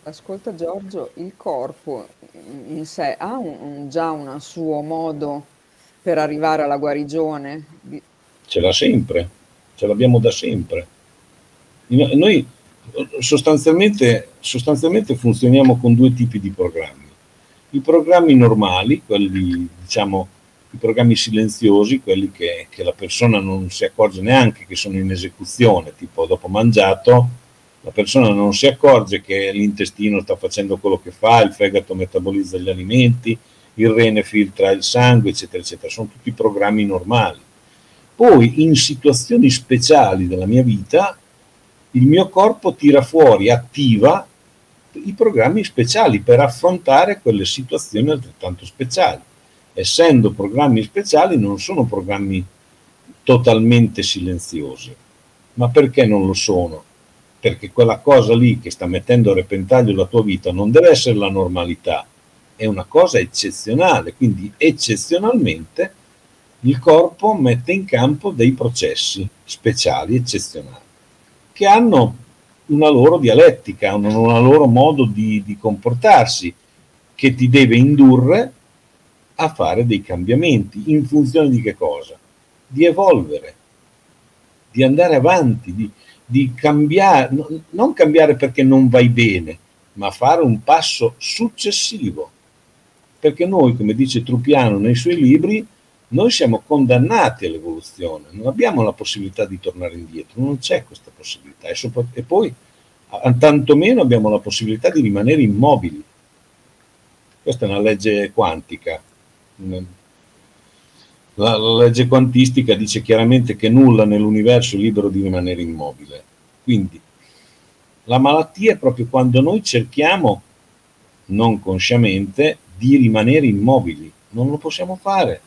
A: Ascolta Giorgio, il corpo in sé ha un, un, già un suo modo per arrivare alla guarigione?
B: Ce l'ha sempre, ce l'abbiamo da sempre noi sostanzialmente, sostanzialmente funzioniamo con due tipi di programmi. I programmi normali, quelli diciamo i programmi silenziosi, quelli che, che, la persona non si accorge neanche che sono in esecuzione, tipo dopo mangiato, la persona non si accorge che l'intestino sta facendo quello che fa, il fegato metabolizza gli alimenti, il rene filtra il sangue, eccetera, eccetera. Sono tutti programmi normali. Poi in situazioni speciali della mia vita il mio corpo tira fuori, attiva i programmi speciali per affrontare quelle situazioni altrettanto speciali. Essendo programmi speciali non sono programmi totalmente silenziosi. Ma perché non lo sono? Perché quella cosa lì che sta mettendo a repentaglio la tua vita non deve essere la normalità, è una cosa eccezionale, quindi eccezionalmente il corpo mette in campo dei processi speciali, eccezionali, che hanno una loro dialettica, un loro modo di, di comportarsi, che ti deve indurre a fare dei cambiamenti in funzione di che cosa? Di evolvere, di andare avanti, di, di cambiare, non cambiare perché non vai bene, ma fare un passo successivo. Perché noi, come dice Trupiano nei suoi libri, noi siamo condannati all'evoluzione, non abbiamo la possibilità di tornare indietro, non c'è questa possibilità e, sopra- e poi tantomeno abbiamo la possibilità di rimanere immobili. Questa è una legge quantica. La, la legge quantistica dice chiaramente che nulla nell'universo è libero di rimanere immobile. Quindi la malattia è proprio quando noi cerchiamo, non consciamente, di rimanere immobili. Non lo possiamo fare.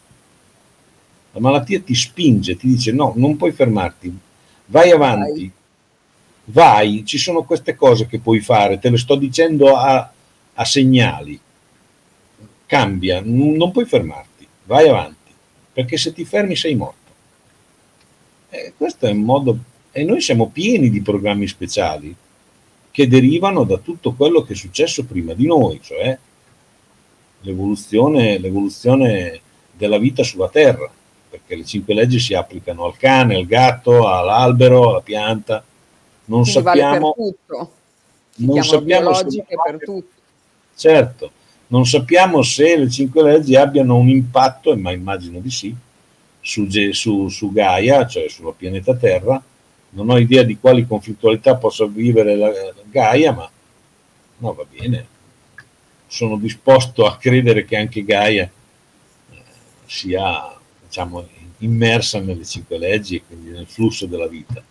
B: La malattia ti spinge, ti dice no, non puoi fermarti, vai avanti, vai, vai. Ci sono queste cose che puoi fare, te le sto dicendo a, a segnali, cambia, non puoi fermarti, vai avanti, perché se ti fermi sei morto. E questo è un modo, e noi siamo pieni di programmi speciali che derivano da tutto quello che è successo prima di noi, cioè l'evoluzione, l'evoluzione della vita sulla Terra perché le cinque leggi si applicano al cane, al gatto, all'albero, alla pianta. Non Quindi sappiamo... Vale non sappiamo per tutto. Certo, non sappiamo se le cinque leggi abbiano un impatto, ma immagino di sì, su, su, su Gaia, cioè sulla pianeta Terra. Non ho idea di quali conflittualità possa vivere la, la Gaia, ma no, va bene. Sono disposto a credere che anche Gaia eh, sia diciamo, immersa nelle cinque leggi e quindi nel flusso della vita.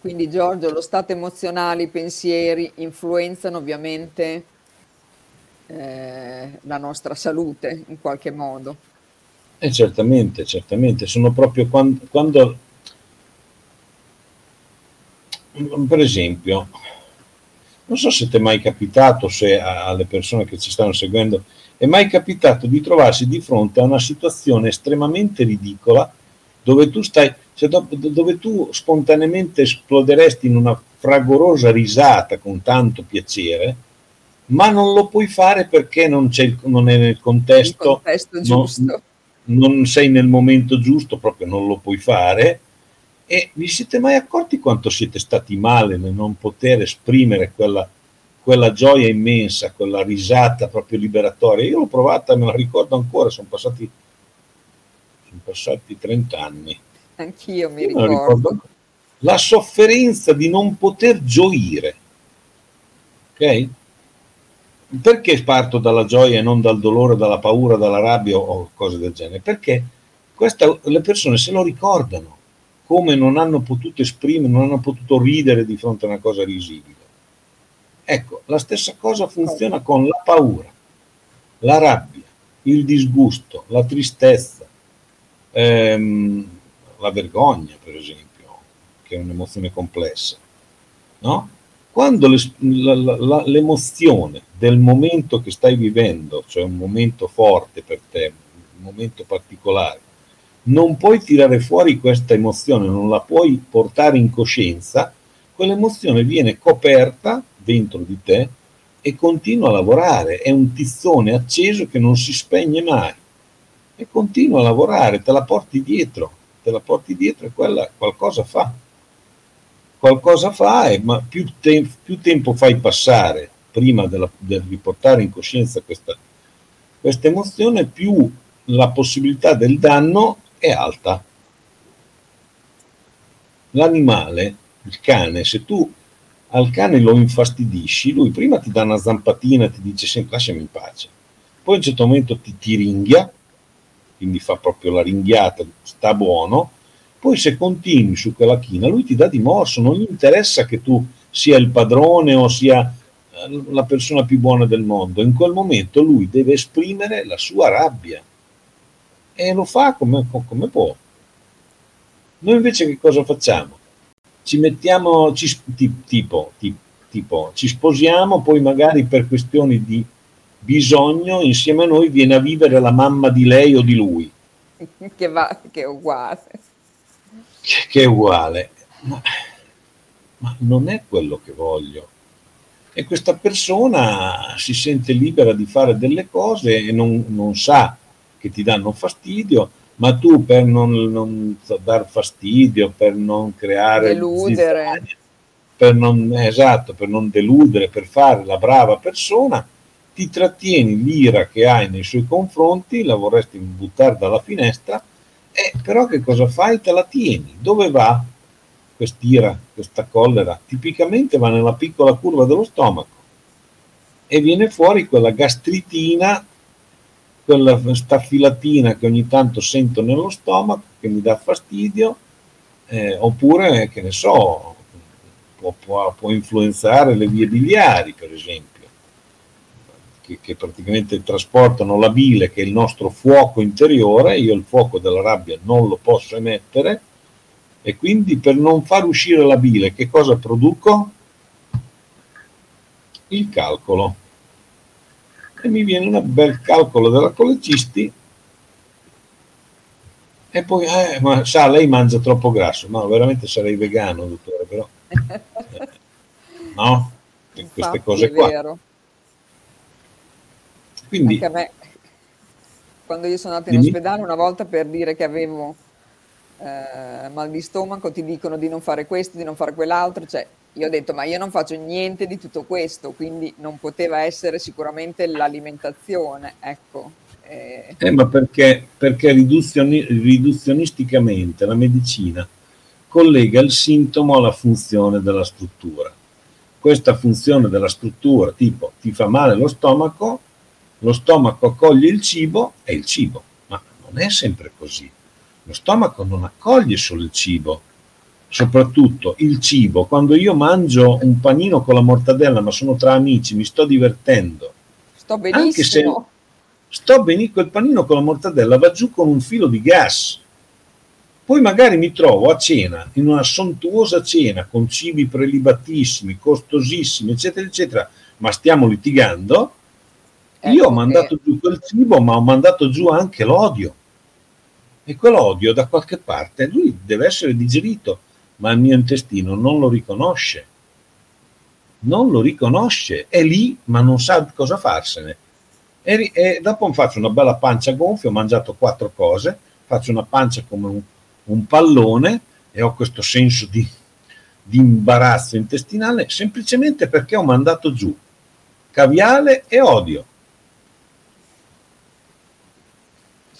A: Quindi Giorgio, lo stato emozionale, i pensieri influenzano ovviamente la nostra salute in qualche modo.
B: Eh, certamente, certamente, sono proprio quando, quando per esempio, non so se ti è mai capitato, se alle persone che ci stanno seguendo è mai capitato di trovarsi di fronte a una situazione estremamente ridicola dove tu stai, cioè dove tu spontaneamente esploderesti in una fragorosa risata con tanto piacere, ma non lo puoi fare perché non, non è nel contesto, contesto giusto. Non, non sei nel momento giusto, proprio non lo puoi fare. E vi siete mai accorti quanto siete stati male nel non poter esprimere quella, quella gioia immensa, quella risata proprio liberatoria. Io l'ho provata, me la ricordo ancora, sono passati, sono passati 30 anni.
A: Anch'io mi ricordo. ricordo.
B: La sofferenza di non poter gioire. Ok? Perché parto dalla gioia e non dal dolore, dalla paura, dalla rabbia o cose del genere? Perché questa, le persone se lo ricordano, come non hanno potuto esprimere, non hanno potuto ridere di fronte a una cosa risibile. Ecco, la stessa cosa funziona con la paura, la rabbia, il disgusto, la tristezza, ehm, la vergogna, per esempio, che è un'emozione complessa. No? Quando le, la, la, l'emozione del momento che stai vivendo, cioè un momento forte per te, un momento particolare, non puoi tirare fuori questa emozione, non la puoi portare in coscienza, quell'emozione viene coperta dentro di te e continua a lavorare, è un tizzone acceso che non si spegne mai e continua a lavorare, te la porti dietro, te la porti dietro e quella qualcosa fa. Qualcosa fa, e, ma più, te, più tempo fai passare prima della, del riportare in coscienza questa, questa emozione, più la possibilità del danno è alta. L'animale, il cane, se tu al cane lo infastidisci, lui prima ti dà una zampatina, ti dice sempre lasciami in pace, poi a un certo momento ti, ti ringhia, quindi fa proprio la ringhiata, sta buono, poi se continui su quella china lui ti dà di morso, non gli interessa che tu sia il padrone o sia eh, la persona più buona del mondo, in quel momento lui deve esprimere la sua rabbia e lo fa come, come può. Noi invece che cosa facciamo? ci mettiamo, ci, tipo, tipo, ci sposiamo, poi magari per questioni di, bisogno, insieme a noi viene a vivere la mamma di lei o di lui.
A: Che, va, che è uguale.
B: Che, è uguale. Ma, ma non è quello che voglio. E questa persona si sente libera di fare delle cose e non, non sa che ti danno fastidio, ma tu per non, non dar fastidio, per non creare
A: deludere,
B: per non, esatto, per non deludere, per fare la brava persona, ti trattieni l'ira che hai nei suoi confronti, la vorresti buttare dalla finestra, e però che cosa fai? Te la tieni. Dove va quest'ira, questa collera? Tipicamente va nella piccola curva dello stomaco e viene fuori quella gastritina quella staffilatina che ogni tanto sento nello stomaco che mi dà fastidio, eh, oppure che ne so, può, può, può, influenzare le vie biliari, per esempio, che, che, praticamente trasportano la bile, che è il nostro fuoco interiore, io il fuoco della rabbia non lo posso emettere, e quindi per non far uscire la bile, che cosa produco? Il calcolo e mi viene un bel calcolo della colecisti e poi, eh, ma sa, lei mangia troppo grasso. No, veramente sarei vegano, dottore, però. Eh, no, Infatti, queste cose qua. Vero.
A: Quindi, Anche a me, quando io sono andata in ospedale una volta per dire che avevo eh, mal di stomaco, ti dicono di non fare questo, di non fare quell'altro, cioè io ho detto, ma io non faccio niente di tutto questo, quindi non poteva essere sicuramente l'alimentazione, ecco.
B: Eh, eh ma perché, perché riduzioni, riduzionisticamente la medicina collega il sintomo alla funzione della struttura. Questa funzione della struttura, tipo ti fa male lo stomaco, lo stomaco accoglie il cibo e il cibo, ma non è sempre così. Lo stomaco non accoglie solo il cibo, soprattutto il cibo, quando io mangio un panino con la mortadella, ma sono tra amici, mi sto divertendo.
A: Sto benissimo. Anche se
B: sto benissimo, il panino con la mortadella va giù con un filo di gas. Poi magari mi trovo a cena, in una sontuosa cena, con cibi prelibatissimi, costosissimi, eccetera, eccetera, ma stiamo litigando. Ecco io ho mandato che... giù quel cibo, ma ho mandato giù anche l'odio. E quell'odio da qualche parte, lui deve essere digerito ma il mio intestino non lo riconosce. Non lo riconosce, è lì, ma non sa cosa farsene. E, e dopo faccio una bella pancia gonfia, ho mangiato quattro cose, faccio una pancia come un, un pallone e ho questo senso di, di imbarazzo intestinale semplicemente perché ho mandato giù caviale e odio.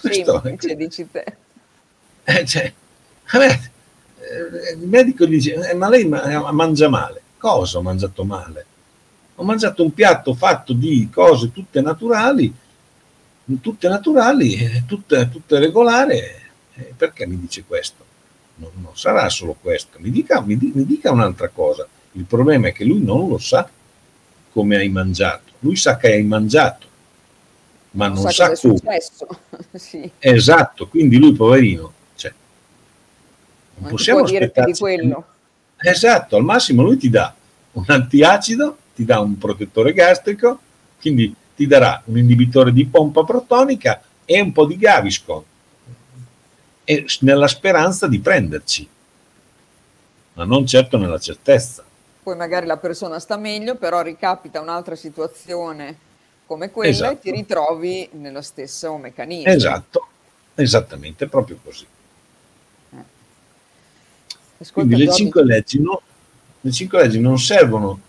A: Questo, sì, dici te.
B: Eh, cioè, eh, il medico gli dice, eh, ma lei eh, mangia male. Cosa ho mangiato male? Ho mangiato un piatto fatto di cose tutte naturali, tutte naturali, tutte, tutte regolari. Perché mi dice questo? Non, non sarà solo questo, mi dica, mi, mi dica un'altra cosa. Il problema è che lui non lo sa come hai mangiato, lui sa che hai mangiato, ma non, non sa, sa come. sì. Esatto, quindi lui poverino
A: non possiamo dire più di quello.
B: Esatto, al massimo lui ti dà un antiacido, ti dà un protettore gastrico, quindi ti darà un inibitore di pompa protonica e un po' di Gaviscon, e nella speranza di prenderci, ma non certo nella certezza.
A: Poi magari la persona sta meglio, però ricapita un'altra situazione come quella esatto. e ti ritrovi nello stesso meccanismo.
B: Esatto, esattamente, proprio così. Ascolta, Quindi le cinque, leggi, no, le cinque leggi non servono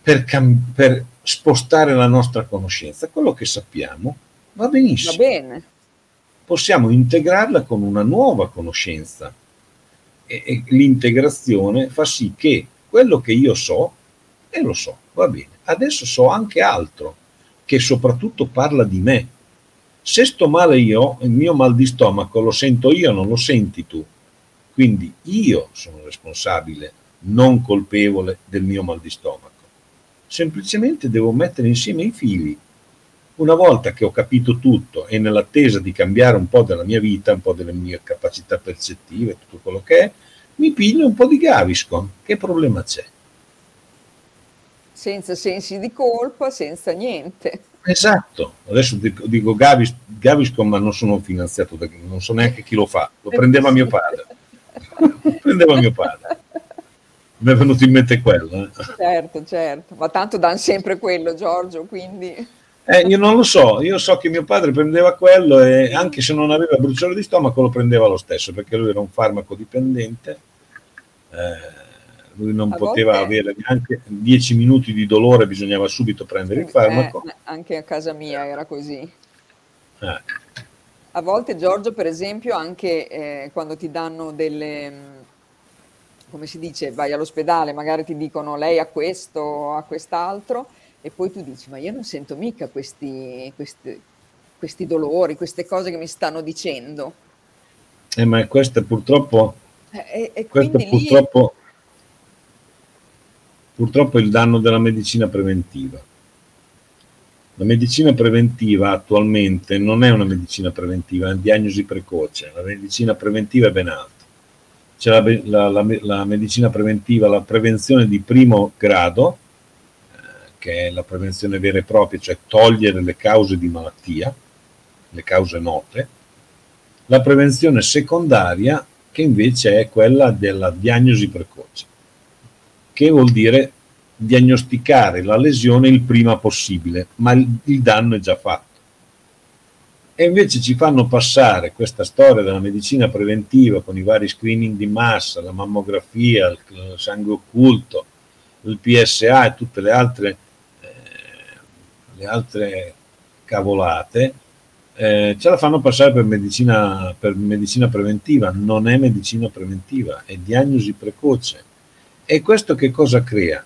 B: per, cam- per, spostare la nostra conoscenza, quello che sappiamo va benissimo.
A: Va bene.
B: Possiamo integrarla con una nuova conoscenza e, e l'integrazione fa sì che quello che io so, e lo so, va bene, adesso so anche altro che soprattutto parla di me. Se sto male io, il mio mal di stomaco lo sento io, non lo senti tu quindi io sono responsabile, non colpevole del mio mal di stomaco. Semplicemente devo mettere insieme i fili. Una volta che ho capito tutto e nell'attesa di cambiare un po' della mia vita, un po' delle mie capacità percettive, tutto quello che è, mi piglio un po' di Gaviscon. Che problema c'è?
A: Senza sensi di colpa, senza niente.
B: Esatto, adesso dico, dico Gavis, Gaviscom, ma non sono finanziato, da, non so neanche chi lo fa, lo prendeva mio padre. lo prendeva mio padre. Mi è venuto in mente quello. Eh.
A: Certo, certo, ma tanto danno sempre quello, Giorgio, quindi...
B: Eh, io non lo so, io so che mio padre prendeva quello e anche se non aveva bruciore di stomaco lo prendeva lo stesso perché lui era un farmaco dipendente. Eh, lui non a poteva volte... avere neanche 10 minuti di dolore, bisognava subito prendere il farmaco.
A: Eh, anche a casa mia era così. Eh. A volte Giorgio, per esempio, anche eh, quando ti danno delle, mm, come si dice, vai all'ospedale, magari ti dicono lei ha questo, ha quest'altro, e poi tu dici, ma io non sento mica questi, questi, questi dolori, queste cose che mi stanno dicendo.
B: Eh, ma questo purtroppo, eh, e, questo purtroppo, purtroppo il danno della medicina preventiva. La medicina preventiva attualmente non è una medicina preventiva, è una diagnosi precoce. La medicina preventiva è ben altro. C'è la, la, la, la medicina preventiva, la prevenzione di primo grado, che è la prevenzione vera e propria, cioè togliere le cause di malattia, le cause note, la prevenzione secondaria che invece è quella della diagnosi precoce, che vuol dire diagnosticare la lesione il prima possibile, ma il, il danno è già fatto. E invece ci fanno passare questa storia della medicina preventiva con i vari screening di massa, la mammografia, il, sangue occulto, il PSA e tutte le altre le altre cavolate, eh, ce la fanno passare per medicina, per medicina preventiva. Non è medicina preventiva, è diagnosi precoce. E questo che cosa crea?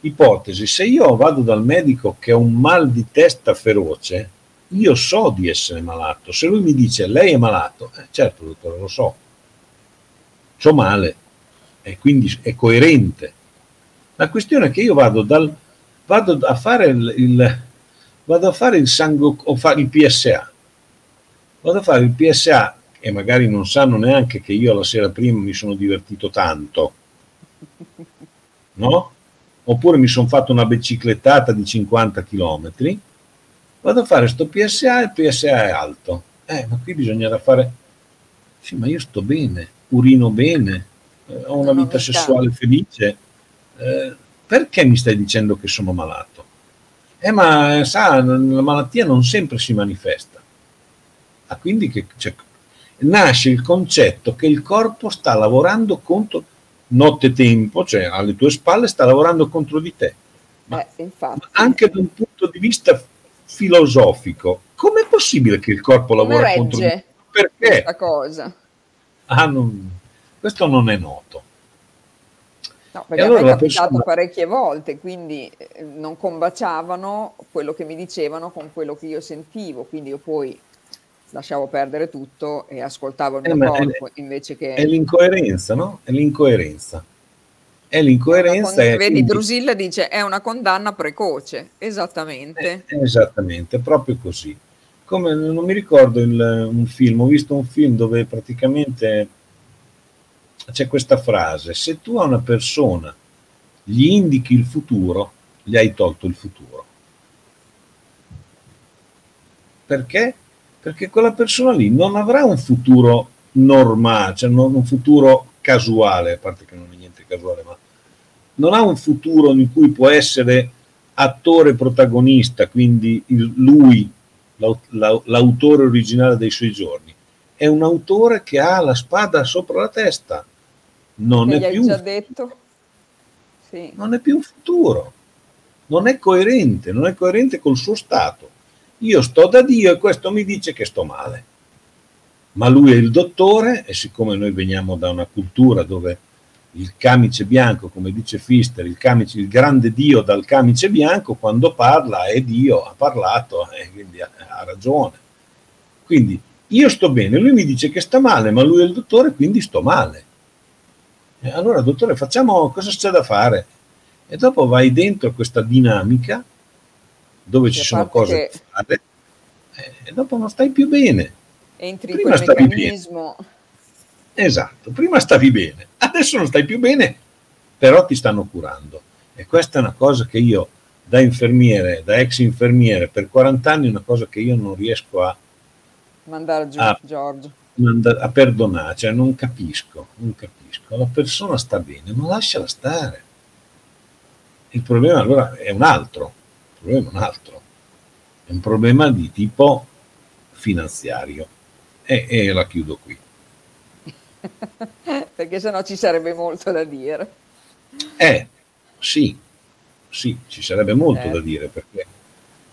B: Ipotesi, se io vado dal medico che ha un mal di testa feroce, io so di essere malato. Se lui mi dice lei è malato, eh, certo dottore, lo so, so male e quindi è coerente. La questione è che io vado dal vado a fare il, il, vado a fare il sangue o fare il PSA. Vado a fare il PSA e magari non sanno neanche che io la sera prima mi sono divertito tanto. No? Oppure mi sono fatto una biciclettata di 50 km. Vado a fare questo PSA e il PSA è alto. Eh, ma qui bisognerà fare... Sì, ma io sto bene, urino bene, eh, ho una vita sessuale felice. Eh, perché mi stai dicendo che sono malato? Eh, ma sa, la malattia non sempre si manifesta. Ah, quindi che, cioè, nasce il concetto che il corpo sta lavorando contro notte tempo, cioè alle tue spalle sta lavorando contro di te. Ma, eh, anche da un punto di vista filosofico, com'è possibile che il corpo Come lavora contro di te?
A: Perché? Questa cosa.
B: Ah, non, questo non è noto.
A: No, perché allora me è capitato persona... parecchie volte, quindi eh, non combaciavano quello che mi dicevano con quello che io sentivo, quindi io poi lasciavo perdere tutto e ascoltavo il mio eh, corpo invece che...
B: È l'incoerenza, no? È l'incoerenza. È l'incoerenza. Con...
A: È vedi, quindi... Drusilla dice è una condanna precoce, esattamente.
B: Eh, esattamente, proprio così. Come non mi ricordo il, un film, ho visto un film dove praticamente c'è questa frase, se tu a una persona gli indichi il futuro, gli hai tolto il futuro. Perché? Perché quella persona lì non avrà un futuro normale, cioè non un futuro casuale, a parte che non è niente casuale, ma non ha un futuro in cui può essere attore protagonista, quindi il, lui, l'autore originale dei suoi giorni. È un autore che ha la spada sopra la testa, non è, più, sì. non è più un futuro, non è coerente, non è coerente col suo stato. Io sto da Dio e questo mi dice che sto male. Ma lui è il dottore e siccome noi veniamo da una cultura dove il camice bianco, come dice Fister, il, camice, il grande Dio dal camice bianco, quando parla è Dio, ha parlato e quindi ha, ha ragione. Quindi io sto bene, lui mi dice che sta male, ma lui è il dottore, quindi sto male. E allora, dottore, facciamo cosa c'è da fare? E dopo vai dentro questa dinamica dove ci sono cose che... da fare e dopo non stai più bene.
A: Entri prima in quel meccanismo.
B: Esatto, prima stavi bene, adesso non stai più bene, però ti stanno curando. E questa è una cosa che io, da infermiere, da ex infermiere, per 40 anni, è una cosa che io non riesco a
A: mandare giù, a, Giorgio.
B: A perdonare, cioè non capisco, non capisco. La persona sta bene, ma lasciala stare. Il problema allora è un altro, il problema è un altro, è un problema di tipo finanziario e, e la chiudo qui.
A: Perché sennò ci sarebbe molto da dire.
B: Eh, sì, sì, ci sarebbe molto eh. da dire perché,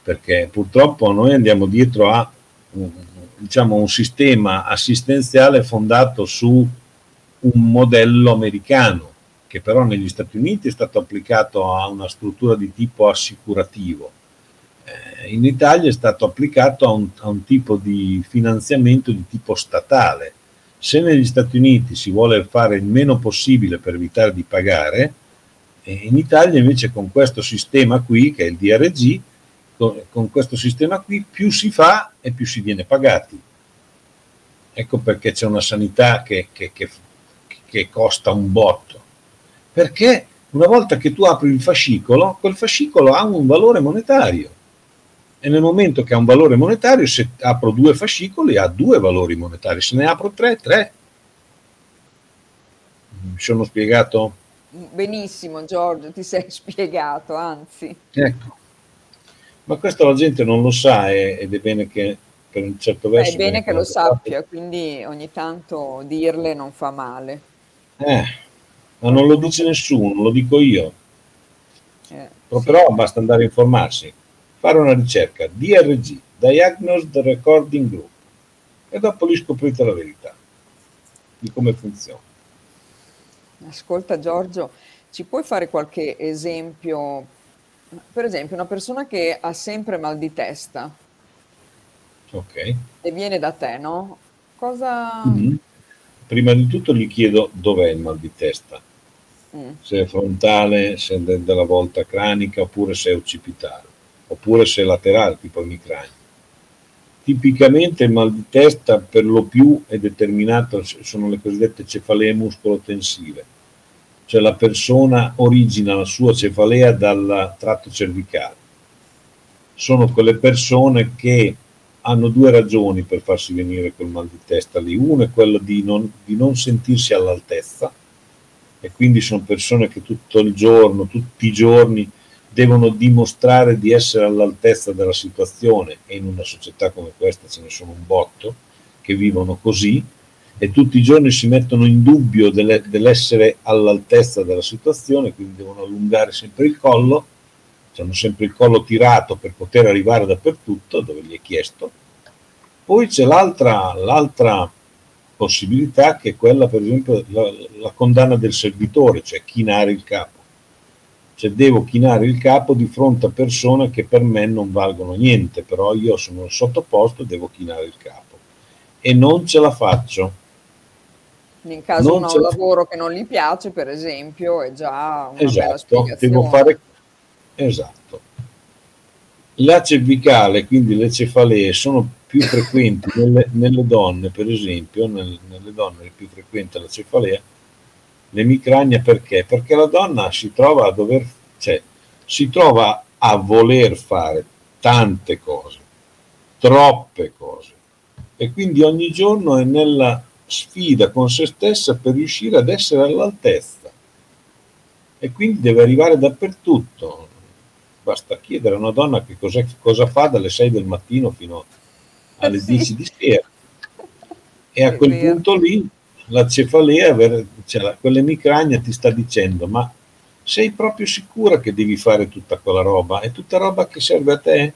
B: perché purtroppo noi andiamo dietro a un, diciamo, un sistema assistenziale fondato su un modello americano che però negli Stati Uniti è stato applicato a una struttura di tipo assicurativo. Eh, in Italia è stato applicato a un, a un tipo di finanziamento di tipo statale. Se negli Stati Uniti si vuole fare il meno possibile per evitare di pagare, in Italia invece con questo sistema qui, che è il DRG, con, con questo sistema qui più si fa e più si viene pagati. Ecco perché c'è una sanità che, che, che, che costa un botto. Perché una volta che tu apri il fascicolo, quel fascicolo ha un valore monetario. E nel momento che ha un valore monetario, se apro due fascicoli, ha due valori monetari. Se ne apro tre, tre. Mi sono spiegato?
A: Benissimo Giorgio, ti sei spiegato, anzi.
B: Ecco. Ma questo la gente non lo sa ed è bene che per un certo verso...
A: È bene che lo sappia, quindi ogni tanto dirle non fa male.
B: Eh, ma non lo dice nessuno, lo dico io. Eh, Però sì. basta andare a informarsi, fare una ricerca, DRG, Diagnosed Recording Group, e dopo lì scoprite la verità di come funziona.
A: Ascolta Giorgio, ci puoi fare qualche esempio? Per esempio, una persona che ha sempre mal di testa
B: okay.
A: e viene da te, no? Cosa...
B: Mm-hmm. Prima di tutto gli chiedo dov'è il mal di testa, se è frontale, se è de- della volta cranica oppure se è occipitale, oppure se è laterale, tipo emicrania. Tipicamente il mal di testa per lo più è determinato, sono le cosiddette cefalee muscolotensive, cioè la persona origina la sua cefalea dal tratto cervicale. Sono quelle persone che hanno due ragioni per farsi venire quel mal di testa lì. Una è quella di non, di non sentirsi all'altezza e quindi sono persone che tutto il giorno, tutti i giorni devono dimostrare di essere all'altezza della situazione. E in una società come questa ce ne sono un botto che vivono così. E tutti i giorni si mettono in dubbio delle, dell'essere all'altezza della situazione, quindi devono allungare sempre il collo, hanno sempre il collo tirato per poter arrivare dappertutto dove gli è chiesto. Poi c'è l'altra, l'altra possibilità che è quella, per esempio, la, la condanna del servitore, cioè chinare il capo. Cioè devo chinare il capo di fronte a persone che per me non valgono niente, però io sono sottoposto e devo chinare il capo. E non ce la faccio
A: in caso non uno ha un lavoro che non gli piace, per esempio, è già una
B: esatto, devo fare esatto. La cervicale, quindi le cefalee, sono più frequenti nelle, nelle donne, per esempio, nel, nelle donne è più frequente la cefalea, l'emicrania perché? Perché la donna si trova a dover, cioè, si trova a voler fare tante cose, troppe cose, e quindi ogni giorno è nella sfida con se stessa per riuscire ad essere all'altezza e quindi deve arrivare dappertutto. Basta chiedere a una donna che cosa fa dalle 6 del mattino fino alle sì. 10 di sera. E a quel punto lì la cefalea, cioè quell'emicrania ti sta dicendo ma sei proprio sicura che devi fare tutta quella roba? È tutta roba che serve a te?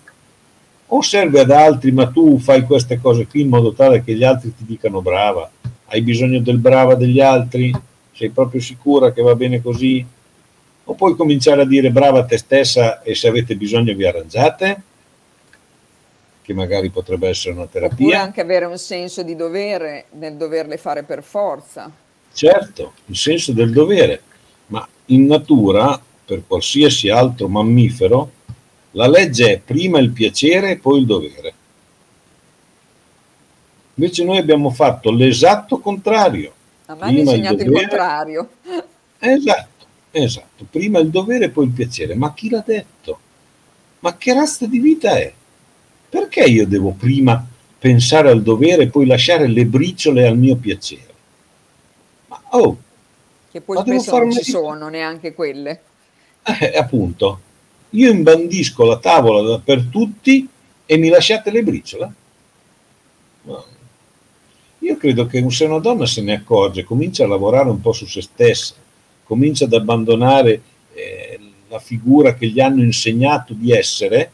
B: O serve ad altri ma tu fai queste cose qui in modo tale che gli altri ti dicano brava? hai bisogno del brava degli altri, sei proprio sicura che va bene così? O puoi cominciare a dire brava a te stessa e se avete bisogno vi arrangiate? Che magari potrebbe essere una terapia. Oppure
A: anche avere un senso di dovere nel doverle fare per forza.
B: Certo, il senso del dovere, ma in natura, per qualsiasi altro mammifero, la legge è prima il piacere e poi il dovere. Invece noi abbiamo fatto l'esatto contrario.
A: A me hanno insegnato il, il contrario.
B: Esatto. Esatto, prima il dovere e poi il piacere. Ma chi l'ha detto? Ma che razza di vita è? Perché io devo prima pensare al dovere e poi lasciare le briciole al mio piacere? Ma oh,
A: che poi spesso non ci sono neanche quelle.
B: Eh, appunto, io imbandisco la tavola per tutti e mi lasciate le briciole? No. Io credo che se una donna se ne accorge, comincia a lavorare un po' su se stessa, comincia ad abbandonare eh, la figura che gli hanno insegnato di essere,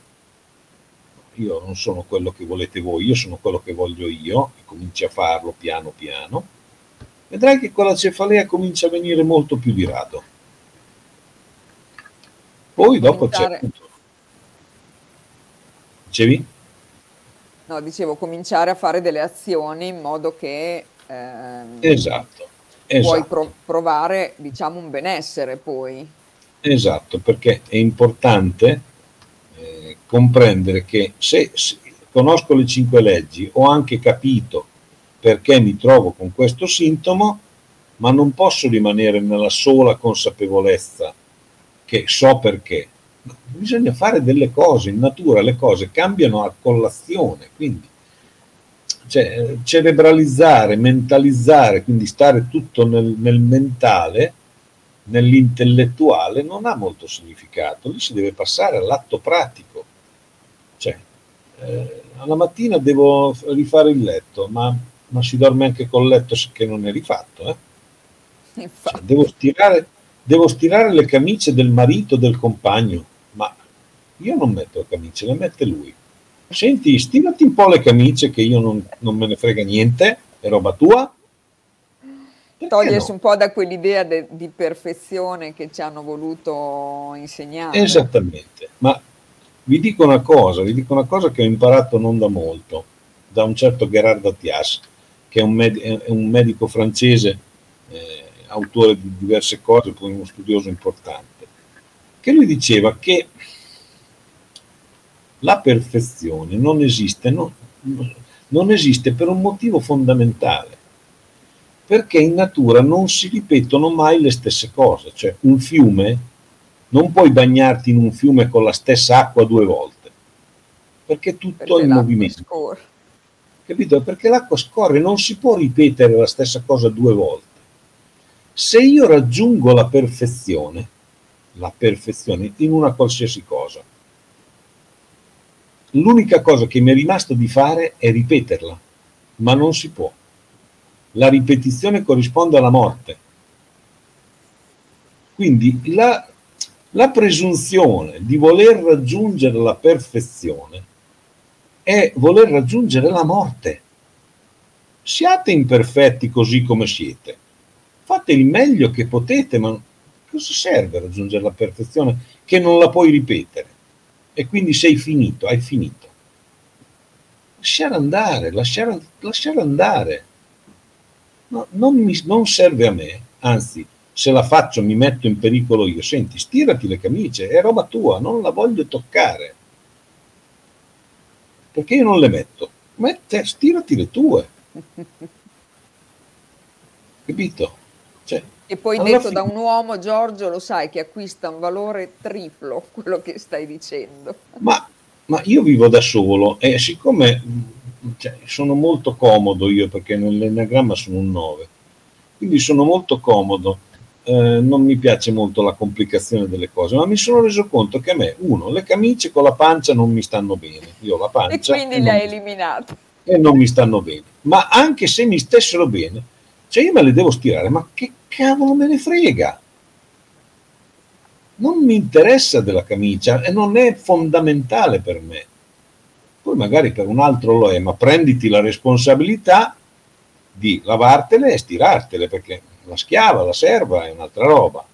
B: io non sono quello che volete voi, io sono quello che voglio io, e cominci a farlo piano piano, vedrai che con la cefalea comincia a venire molto più di rado. Poi dopo c'è... Dicevi?
A: No, dicevo cominciare a fare delle azioni in modo che ehm,
B: esatto, esatto.
A: puoi pro- provare diciamo un benessere poi.
B: Esatto, perché è importante comprendere che se, se conosco le cinque leggi, ho anche capito perché mi trovo con questo sintomo, ma non posso rimanere nella sola consapevolezza che so perché. Bisogna fare delle cose, in natura le cose cambiano a colazione, quindi cioè, cerebralizzare, mentalizzare, quindi stare tutto nel, nel mentale, nell'intellettuale, non ha molto significato, lì si deve passare all'atto pratico. Eh, alla mattina devo rifare il letto, ma ma si dorme anche col letto che non è rifatto. Eh? Cioè, devo, stirare, devo stirare le camicie del marito, del compagno, ma io non metto le camicie, le mette lui. Senti, stirati un po' le camicie che io non, non me ne frega niente, è roba tua.
A: Togliersi no? un po' da quell'idea de, di perfezione che ci hanno voluto insegnare.
B: Esattamente, ma vi dico una cosa, vi dico una cosa che ho imparato non da molto, da un certo Gerardo Attias che è un, med- è un medico francese, eh, autore di diverse cose, poi uno studioso importante, che lui diceva che la perfezione non esiste, no, non esiste per un motivo fondamentale, perché in natura non si ripetono mai le stesse cose, cioè un fiume, non puoi bagnarti in un fiume con la stessa acqua due volte, perché tutto perché è in movimento. Scorre capito? Perché l'acqua scorre, non si può ripetere la stessa cosa due volte. Se io raggiungo la perfezione, la perfezione in una qualsiasi cosa, l'unica cosa che mi è rimasto di fare è ripeterla, ma non si può. La ripetizione corrisponde alla morte. Quindi la, la presunzione di voler raggiungere la perfezione è voler raggiungere la morte. Siate imperfetti così come siete. Fate il meglio che potete, ma cosa serve raggiungere la perfezione che non la puoi ripetere? E quindi sei finito, hai finito. Lasciare andare, lasciare, lasciare andare. No, non, mi, non serve a me, anzi, se la faccio mi metto in pericolo io. Senti, stirati le camicie, è roba tua, non la voglio toccare perché io non le metto? Mette, stirati le tue. Capito?
A: Cioè, e poi detto fine... da un uomo, Giorgio, lo sai che acquista un valore triplo quello che stai dicendo.
B: Ma, ma io vivo da solo e siccome cioè, sono molto comodo io perché nell'enneagramma sono un 9, quindi sono molto comodo eh, non mi piace molto la complicazione delle cose, ma mi sono reso conto che a me, uno, le camicie con la pancia non mi stanno bene. Io la pancia.
A: E quindi le hai eliminate.
B: E non mi stanno bene. Ma anche se mi stessero bene, cioè io me le devo stirare, ma che cavolo me ne frega? Non mi interessa della camicia e non è fondamentale per me. Poi magari per un altro lo è, ma prenditi la responsabilità di lavartele e stirartele perché la schiava, la serva è un'altra roba.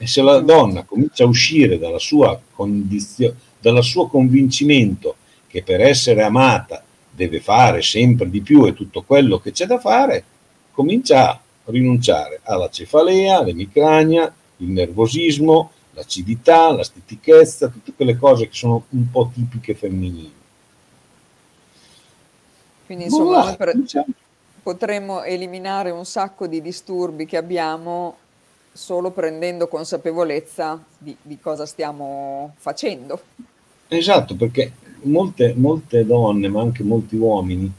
B: E se la donna comincia a uscire dalla sua condizione, dal suo convincimento che per essere amata deve fare sempre di più e tutto quello che c'è da fare, comincia a rinunciare alla cefalea, all'emicrania, il nervosismo, l'acidità, la stitichezza, tutte quelle cose che sono un po' tipiche femminili.
A: Quindi insomma, per, potremmo eliminare un sacco di disturbi che abbiamo solo prendendo consapevolezza di, di cosa stiamo facendo.
B: Esatto, perché molte, molte donne, ma anche molti uomini,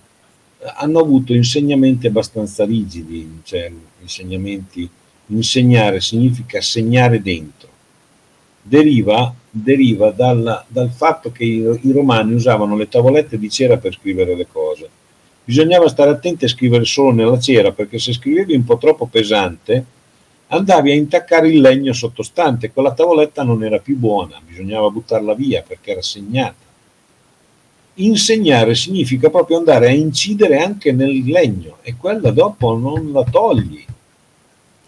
B: hanno avuto insegnamenti abbastanza rigidi, cioè insegnamenti, insegnare significa segnare dentro. Deriva, deriva dal, dal, fatto che i, i, romani usavano le tavolette di cera per scrivere le cose. Bisognava stare attenti a scrivere solo nella cera, perché se scrivevi un po' troppo pesante, andavi a intaccare il legno sottostante, quella tavoletta non era più buona, bisognava buttarla via perché era segnata insegnare significa proprio andare a incidere anche nel legno e quella dopo non la togli.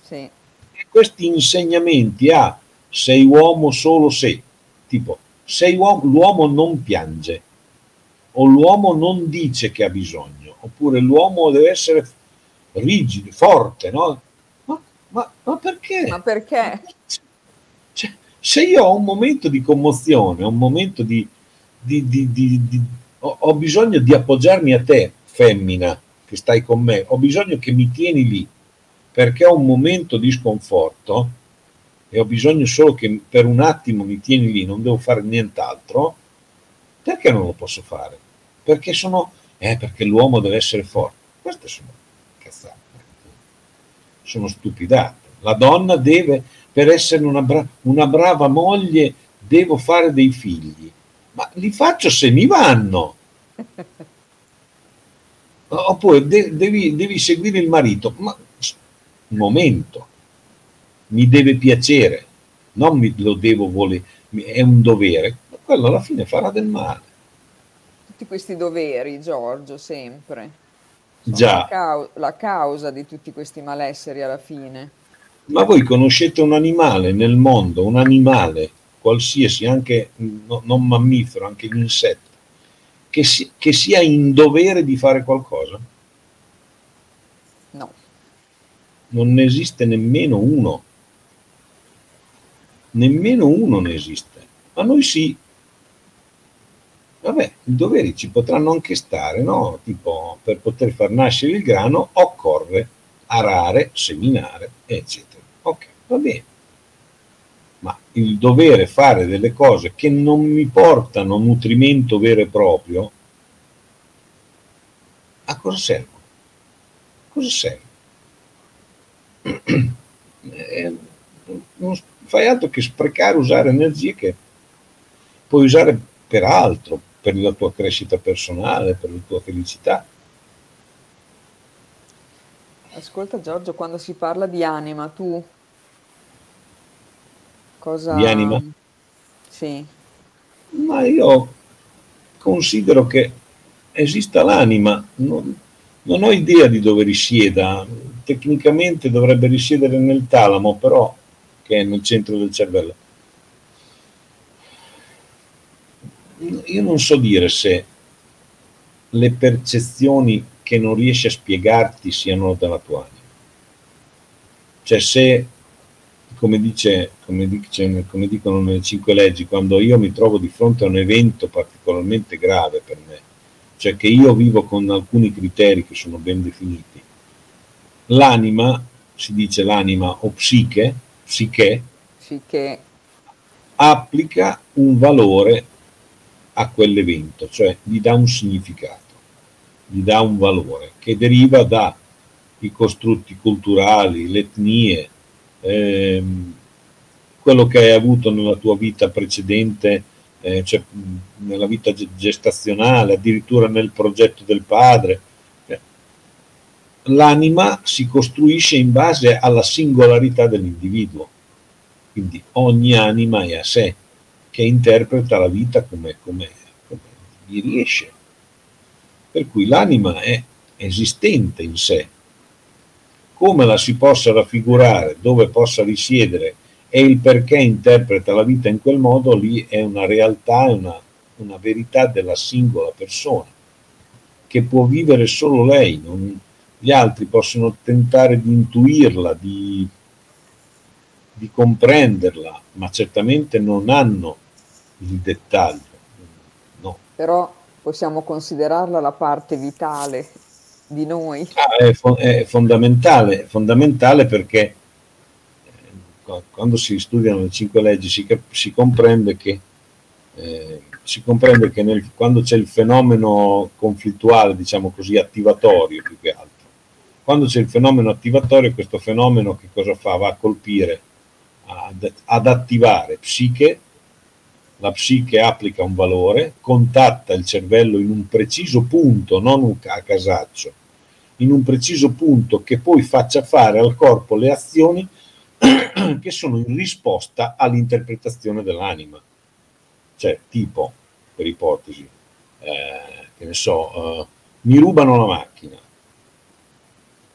B: Sì. E questi insegnamenti a sei uomo solo se, tipo sei uomo, l'uomo non piange o l'uomo non dice che ha bisogno, oppure l'uomo deve essere rigido, forte, no? Ma, ma, ma perché?
A: Ma perché?
B: Cioè, se io ho un momento di commozione, un momento di, di, di, di ho, ho bisogno di appoggiarmi a te, femmina, che stai con me, ho bisogno che mi tieni lì, perché ho un momento di sconforto e ho bisogno solo che per un attimo mi tieni lì, non devo fare nient'altro, perché non lo posso fare? Perché sono, eh, perché l'uomo deve essere forte. Queste sono cazzate, sono stupidate. La donna deve, per essere una, bra- una brava moglie, devo fare dei figli ma li faccio se mi vanno. Oppure de- devi, devi seguire il marito, ma un momento, mi deve piacere, non mi, lo devo volere, è un dovere, ma quello alla fine farà del male.
A: Tutti questi doveri, Giorgio, sempre.
B: Già.
A: La, cau- la causa di tutti questi malesseri alla fine.
B: Ma voi conoscete un animale nel mondo, un animale qualsiasi, anche no, non mammifero, anche l'insetto, che, si, che sia in dovere di fare qualcosa?
A: No.
B: Non ne esiste nemmeno uno. Nemmeno uno ne esiste. Ma noi sì. Vabbè, i doveri ci potranno anche stare, no? Tipo, per poter far nascere il grano occorre arare, seminare, eccetera. Ok, va bene ma il dovere fare delle cose che non mi portano nutrimento vero e proprio, a cosa serve? Cosa serve? Eh, non fai altro che sprecare, usare energie che puoi usare per altro, per la tua crescita personale, per la tua felicità.
A: Ascolta Giorgio, quando si parla di anima, tu Cosa...
B: di anima?
A: Sì.
B: Ma io considero che esista l'anima, non, non ho idea di dove risieda, tecnicamente dovrebbe risiedere nel talamo, però che è nel centro del cervello. Io non so dire se le percezioni che non riesci a spiegarti siano della tua anima. Cioè se come, dice, come, dice, come dicono nelle cinque leggi, quando io mi trovo di fronte a un evento particolarmente grave per me, cioè che io vivo con alcuni criteri che sono ben definiti, l'anima, si dice l'anima o psiche, psiche,
A: psiche.
B: applica un valore a quell'evento, cioè gli dà un significato, gli dà un valore che deriva dai costrutti culturali, le etnie, ehm, quello che hai avuto nella tua vita precedente, eh, cioè nella vita gestazionale, addirittura nel progetto del padre. Cioè, l'anima si costruisce in base alla singolarità dell'individuo, quindi ogni anima è a sé, che interpreta la vita come, come, come gli riesce. Per cui l'anima è esistente in sé, come la si possa raffigurare, dove possa risiedere e il perché interpreta la vita in quel modo, lì è una realtà, è una, una verità della singola persona, che può vivere solo lei, non, gli altri possono tentare di intuirla, di, di comprenderla, ma certamente non hanno il dettaglio. No.
A: Però possiamo considerarla la parte vitale di noi.
B: Ah, è, fo- è, fondamentale, fondamentale perché quando si studiano le cinque leggi si, si comprende che, eh, si comprende che nel, quando c'è il fenomeno conflittuale, diciamo così, attivatorio più che altro, quando c'è il fenomeno attivatorio, questo fenomeno che cosa fa? Va a colpire, ad, ad attivare psiche, la psiche applica un valore, contatta il cervello in un preciso punto, non a casaccio, in un preciso punto che poi faccia fare al corpo le azioni che sono in risposta all'interpretazione dell'anima. Cioè, tipo, per ipotesi, eh, che ne so, eh, mi rubano la macchina,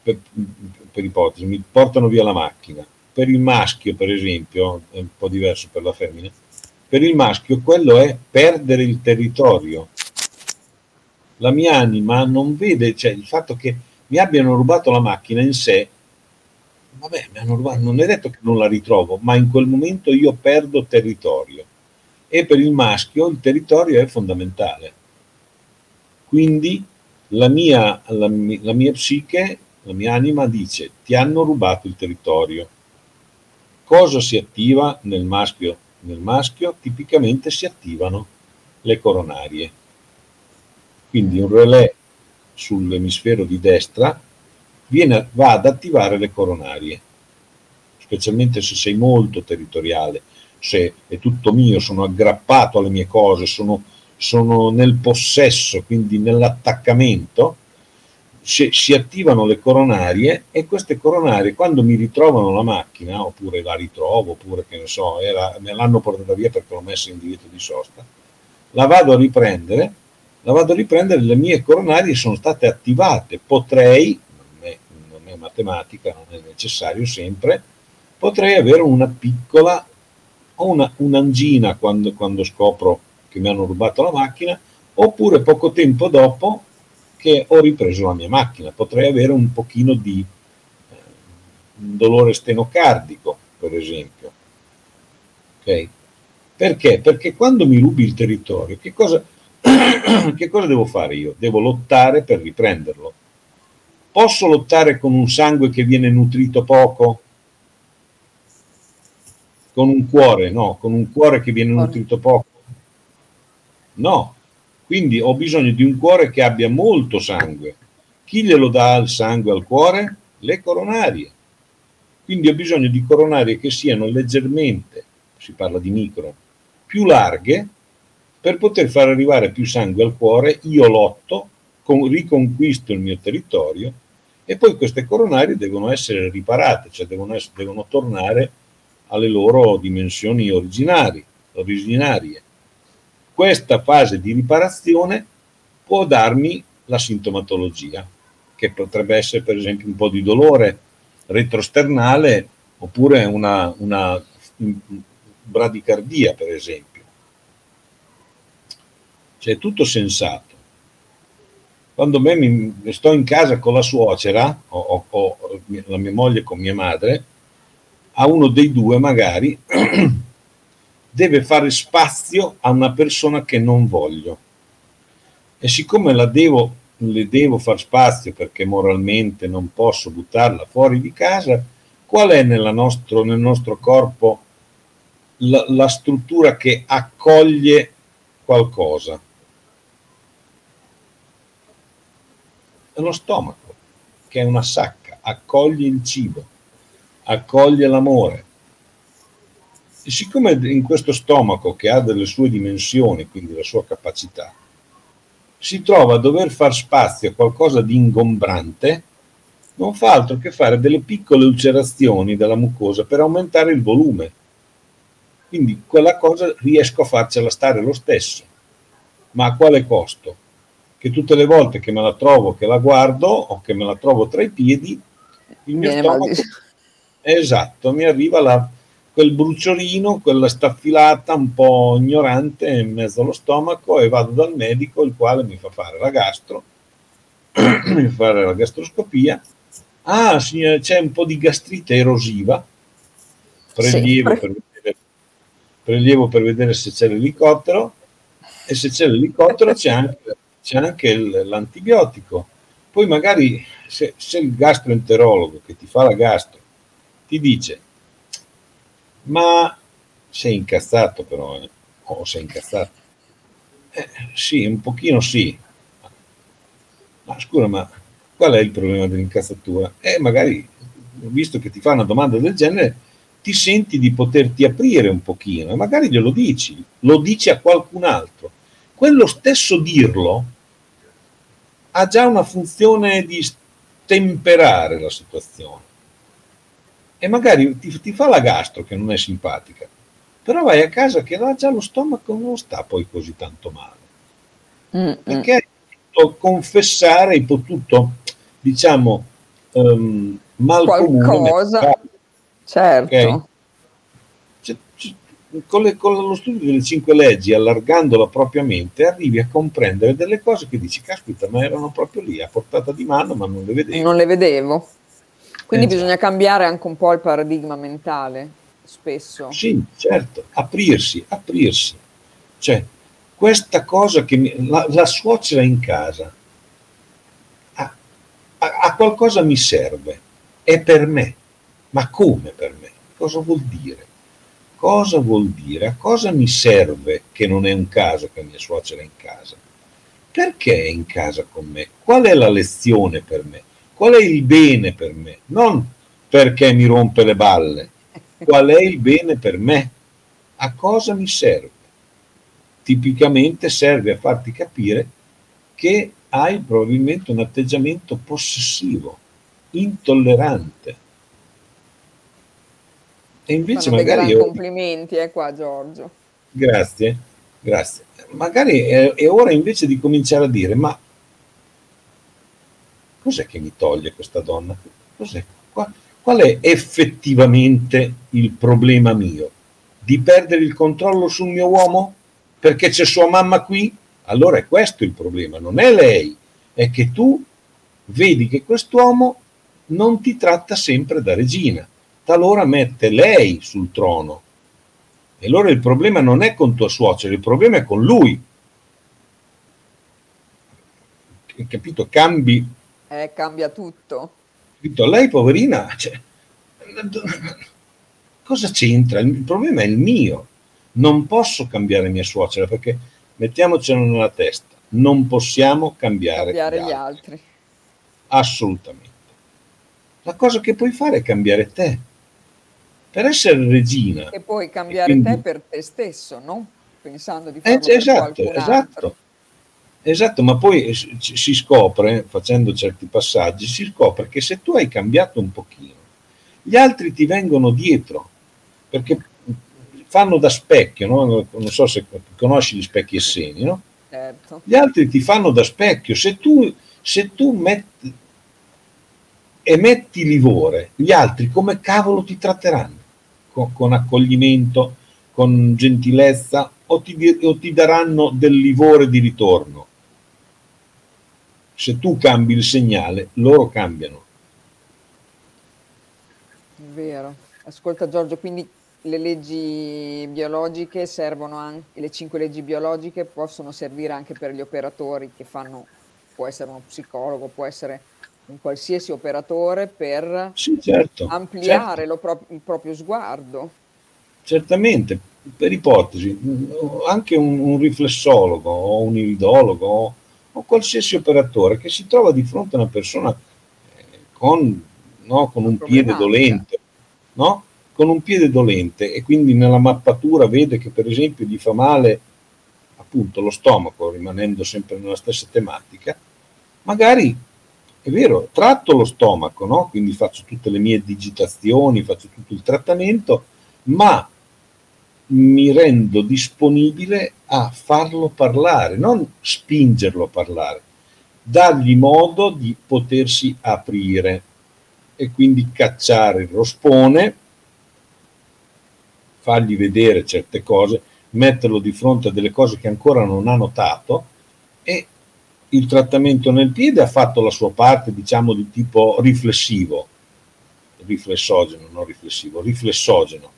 B: per, per, ipotesi, mi portano via la macchina. Per il maschio, per esempio, è un po' diverso per la femmina, per il maschio quello è perdere il territorio. La mia anima non vede, cioè il fatto che mi abbiano rubato la macchina in sé, vabbè, mi hanno rubato, non è detto che non la ritrovo, ma in quel momento io perdo territorio. E per il maschio il territorio è fondamentale. Quindi la mia, la, la mia psiche, la mia anima dice, ti hanno rubato il territorio. Cosa si attiva nel maschio? Nel maschio tipicamente si attivano le coronarie. Quindi un relè sull'emisfero di destra viene, va ad attivare le coronarie, specialmente se sei molto territoriale, se è tutto mio, sono aggrappato alle mie cose, sono, sono nel possesso, quindi nell'attaccamento, si, si attivano le coronarie e queste coronarie quando mi ritrovano la macchina, oppure la ritrovo, oppure che ne so, era, me l'hanno portata via perché l'ho messa in divieto di sosta, la vado a riprendere la vado a riprendere, le mie coronarie sono state attivate, potrei, non è, non è matematica, non è necessario sempre, potrei avere una piccola o una, un'angina quando, quando scopro che mi hanno rubato la macchina, oppure poco tempo dopo che ho ripreso la mia macchina, potrei avere un pochino di eh, un dolore stenocardico, per esempio. Okay? Perché? Perché quando mi rubi il territorio, che cosa, che cosa devo fare io? Devo lottare per riprenderlo. Posso lottare con un sangue che viene nutrito poco? Con un cuore, no, con un cuore che viene nutrito poco? No, quindi ho bisogno di un cuore che abbia molto sangue. Chi glielo dà il sangue al cuore? Le coronarie. Quindi ho bisogno di coronarie che siano leggermente, si parla di micro, più larghe per poter far arrivare più sangue al cuore, io lotto, con, riconquisto il mio territorio e poi queste coronarie devono essere riparate, cioè devono, essere, devono tornare alle loro dimensioni originari, originarie. Questa fase di riparazione può darmi la sintomatologia, che potrebbe essere per esempio un po' di dolore retrosternale oppure una, una bradicardia, per esempio cioè è tutto sensato. Quando me mi, sto in casa con la suocera o, o, o la mia moglie con mia madre, a uno dei due magari deve fare spazio a una persona che non voglio. E siccome la devo, le devo far spazio perché moralmente non posso buttarla fuori di casa, qual è nostro, nel nostro corpo la, la struttura che accoglie qualcosa? è lo stomaco, che è una sacca, accoglie il cibo, accoglie l'amore. E siccome in questo stomaco, che ha delle sue dimensioni, quindi la sua capacità, si trova a dover far spazio a qualcosa di ingombrante, non fa altro che fare delle piccole ulcerazioni della mucosa per aumentare il volume. Quindi quella cosa riesco a farcela stare lo stesso. Ma a quale costo? che tutte le volte che me la trovo, che la guardo o che me la trovo tra i piedi, il mio Viene stomaco... Esatto, mi arriva la, quel bruciolino, quella staffilata un po' ignorante in mezzo allo stomaco e vado dal medico il quale mi fa fare la gastro, mi fa fare la gastroscopia. Ah, signore, c'è un po' di gastrite erosiva. Prelievo, sì. per, vedere, prelievo per vedere se c'è l'elicottero e se c'è l'elicottero c'è anche c'è anche l'antibiotico. Poi magari se, se, il gastroenterologo che ti fa la gastro ti dice ma sei incazzato però, eh. oh, sei incazzato. Eh, sì, un pochino sì. Ma scusa, ma qual è il problema dell'incazzatura? Eh, magari, visto che ti fa una domanda del genere, ti senti di poterti aprire un pochino e magari glielo dici, lo dici a qualcun altro. Quello stesso dirlo ha già una funzione di temperare la situazione. E magari ti, ti fa la gastro che non è simpatica, però vai a casa che là già lo stomaco non sta poi così tanto male. Mm-hmm. Perché hai potuto confessare, hai potuto, diciamo, um, mal
A: qualcosa, certo. Okay?
B: con, le, con, lo studio delle cinque leggi, allargando la propria mente, arrivi a comprendere delle cose che dici, caspita, ma erano proprio lì, a portata di mano, ma non le vedevo.
A: Non le vedevo. Quindi eh, bisogna cambiare anche un po' il paradigma mentale, spesso.
B: Sì, certo, aprirsi, aprirsi. Cioè, questa cosa che mi, la, la, suocera in casa a, a, a qualcosa mi serve, è per me. Ma come per me? Cosa vuol dire? Cosa vuol dire? A cosa mi serve che non è un caso che mia suocera è in casa? Perché è in casa con me? Qual è la lezione per me? Qual è il bene per me? Non perché mi rompe le balle. Qual è il bene per me? A cosa mi serve? Tipicamente serve a farti capire che hai probabilmente un atteggiamento possessivo, intollerante e invece Fanno magari...
A: Io... complimenti eh, qua Giorgio.
B: Grazie, grazie. Magari è, è ora invece di cominciare a dire, ma cos'è che mi toglie questa donna? Cos'è? Qual, qual è effettivamente il problema mio? Di perdere il controllo sul mio uomo? Perché c'è sua mamma qui? Allora è questo il problema, non è lei, è che tu vedi che quest'uomo non ti tratta sempre da regina talora mette lei sul trono. E allora il problema non è con tua suocera, il problema è con lui. Capito? Cambi.
A: Eh, cambia tutto.
B: Capito? Lei, poverina, cioè, cosa c'entra? Il problema è il mio. Non posso cambiare mia suocera perché mettiamocelo nella testa, non possiamo cambiare,
A: cambiare gli, altri. altri.
B: Assolutamente. La cosa che puoi fare è cambiare te per essere regina.
A: E poi cambiare quindi... te per te stesso, no? Pensando di fare eh,
B: esatto, esatto. Esatto, ma poi si scopre, facendo certi passaggi, si scopre che se tu hai cambiato un pochino, gli altri ti vengono dietro, perché fanno da specchio, no? non so se conosci gli specchi esseni, no? Certo. Gli altri ti fanno da specchio, se tu, se tu metti, emetti livore, gli altri come cavolo ti tratteranno? con, con accoglimento, con gentilezza o ti, o ti daranno del livore di ritorno. Se tu cambi il segnale, loro cambiano.
A: Vero. Ascolta Giorgio, quindi le leggi biologiche servono anche, le cinque leggi biologiche possono servire anche per gli operatori che fanno, può essere uno psicologo, può essere un qualsiasi operatore per
B: sì, certo,
A: ampliare certo. Pro- il proprio sguardo.
B: Certamente, per ipotesi, anche un, un riflessologo o un iridologo o, qualsiasi operatore che si trova di fronte a una persona eh, con, no, con un piede dolente, no? con un piede dolente e quindi nella mappatura vede che per esempio gli fa male appunto lo stomaco, rimanendo sempre nella stessa tematica, magari è vero, tratto lo stomaco, no? quindi faccio tutte le mie digitazioni, faccio tutto il trattamento, ma mi rendo disponibile a farlo parlare, non spingerlo a parlare, dargli modo di potersi aprire e quindi cacciare il rospone, fargli vedere certe cose, metterlo di fronte a delle cose che ancora non ha notato e il trattamento nel piede ha fatto la sua parte, diciamo, di tipo riflessivo, riflessogeno, non riflessivo, riflessogeno,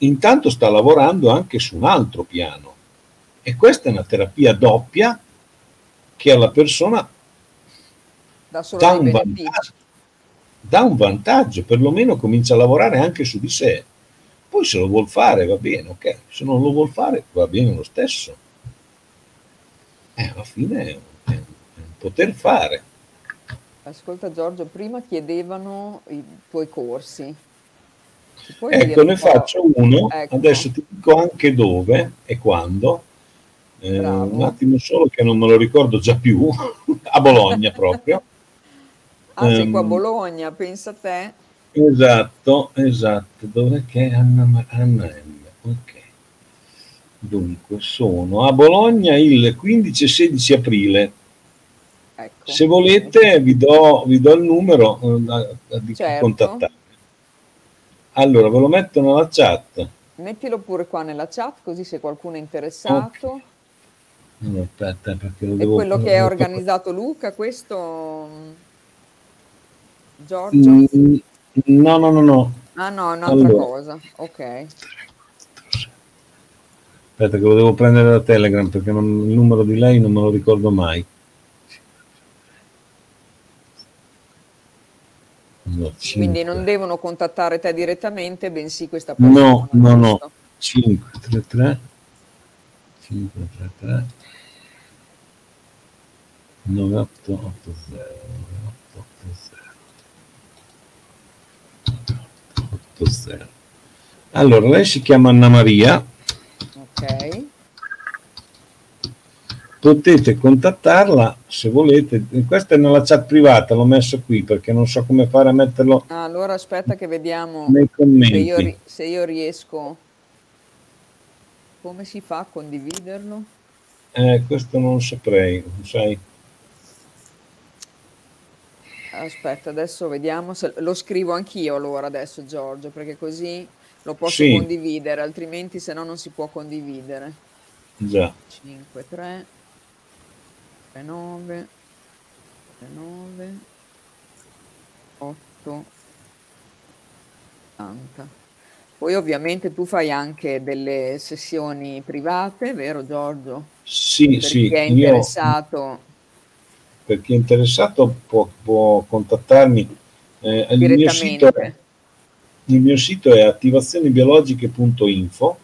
B: intanto sta lavorando anche su un altro piano. E questa è una terapia doppia che alla persona
A: dà, dà un
B: vantaggio, dà un vantaggio, perlomeno comincia a lavorare anche su di sé. Poi se lo vuol fare va bene, ok. Se non lo vuol fare va bene lo stesso. Eh, alla fine è un, è un poter fare.
A: Ascolta Giorgio, prima chiedevano i tuoi corsi.
B: Ecco, ne faccio uno, ecco. adesso ti dico anche dove e quando. Eh, un attimo solo che non me lo ricordo già più, a Bologna proprio.
A: ah, um, sei qua a ehm, Bologna, pensa a te.
B: Esatto, esatto, dove che Anna, Anna M. Ok. Dunque, sono a Bologna il 15 e 16 aprile. Ecco. Se volete vi do, vi do il numero eh, di certo. contattare. Allora, ve lo metto nella chat.
A: Mettilo pure qua nella chat, così se qualcuno è interessato. Okay.
B: Aspetta, perché lo
A: è
B: devo,
A: quello che ha organizzato Luca, questo Giorgio? Mm,
B: no, no, no, no.
A: Ah no, è un'altra allora. cosa. Ok.
B: Aspetta che lo devo prendere da Telegram perché non, il numero di lei non me lo ricordo mai.
A: No, Quindi non devono contattare te direttamente, bensì questa persona.
B: No, no, no. 533 533 9880 9880 Allora, lei si chiama Anna Maria.
A: Ok
B: potete contattarla se volete. Questa è nella chat privata, l'ho messo qui perché non so come fare a metterlo.
A: Allora aspetta che vediamo
B: nei commenti. Se
A: io, se io riesco. Come si fa a condividerlo?
B: Eh, questo non saprei, sai.
A: Aspetta, adesso vediamo se lo scrivo anch'io allora adesso Giorgio, perché così lo posso
B: sì.
A: condividere, altrimenti se no non si può condividere.
B: Già.
A: 5 3 9 9 8 80 poi ovviamente tu fai anche delle sessioni private vero Giorgio?
B: sì
A: per
B: sì
A: chi è interessato. Io,
B: per chi è interessato può, può contattarmi. Eh, il, mio sito il mio sito è attivazionebiologiche.info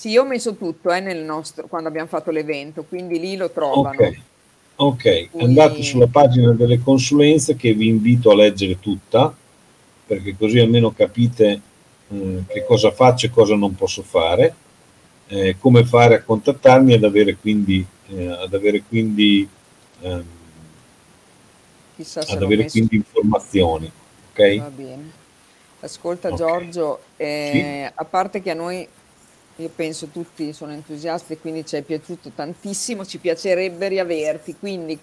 A: sì, io ho messo tutto eh, nel nostro, quando abbiamo fatto l'evento, quindi lì lo trovano.
B: Ok, okay. Quindi... andate sulla pagina delle consulenze che vi invito a leggere tutta, perché così almeno capite eh, che cosa faccio e cosa non posso fare, eh, come fare a contattarmi ad avere quindi, eh, ad avere quindi, ehm, ad avere messo... quindi informazioni. Okay?
A: Va bene. Ascolta okay. Giorgio, eh, sì? a parte che a noi io penso tutti sono entusiasti, quindi ci è piaciuto tantissimo, ci piacerebbe riaverti, quindi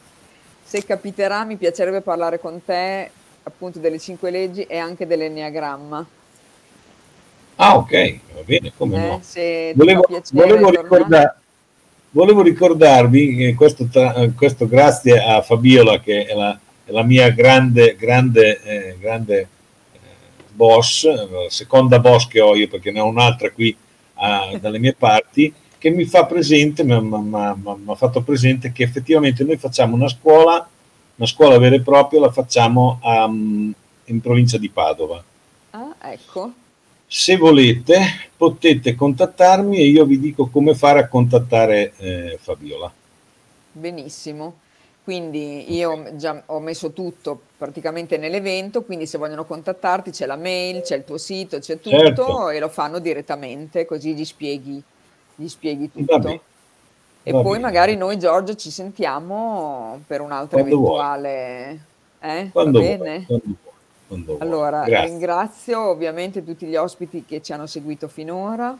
A: se capiterà mi piacerebbe parlare con te appunto delle cinque leggi e anche dell'enneagramma.
B: Ah ok, va bene, come eh, no. Volevo, volevo, ricordar, volevo, ricordarvi che questo, questo, grazie a Fabiola che è la, è la mia grande, grande, eh, grande eh, boss, la seconda boss che ho io perché ne ho un'altra qui uh, dalle mie parti che mi fa presente, mi ha fatto presente che effettivamente noi facciamo una scuola, una scuola vera e propria, la facciamo um, in provincia di Padova.
A: Ah, ecco.
B: Se volete potete contattarmi e io vi dico come fare a contattare eh, Fabiola.
A: Benissimo. Quindi io già ho messo tutto praticamente nell'evento, quindi se vogliono contattarti c'è la mail, c'è il tuo sito, c'è tutto certo. e lo fanno direttamente, così gli spieghi, gli spieghi tutto. E Va poi magari noi Giorgio ci sentiamo per un'altra Quando eventuale... Eh?
B: Quando Va bene? Vuoi. Quando
A: allora, Grazie. ringrazio ovviamente tutti gli ospiti che ci hanno seguito finora.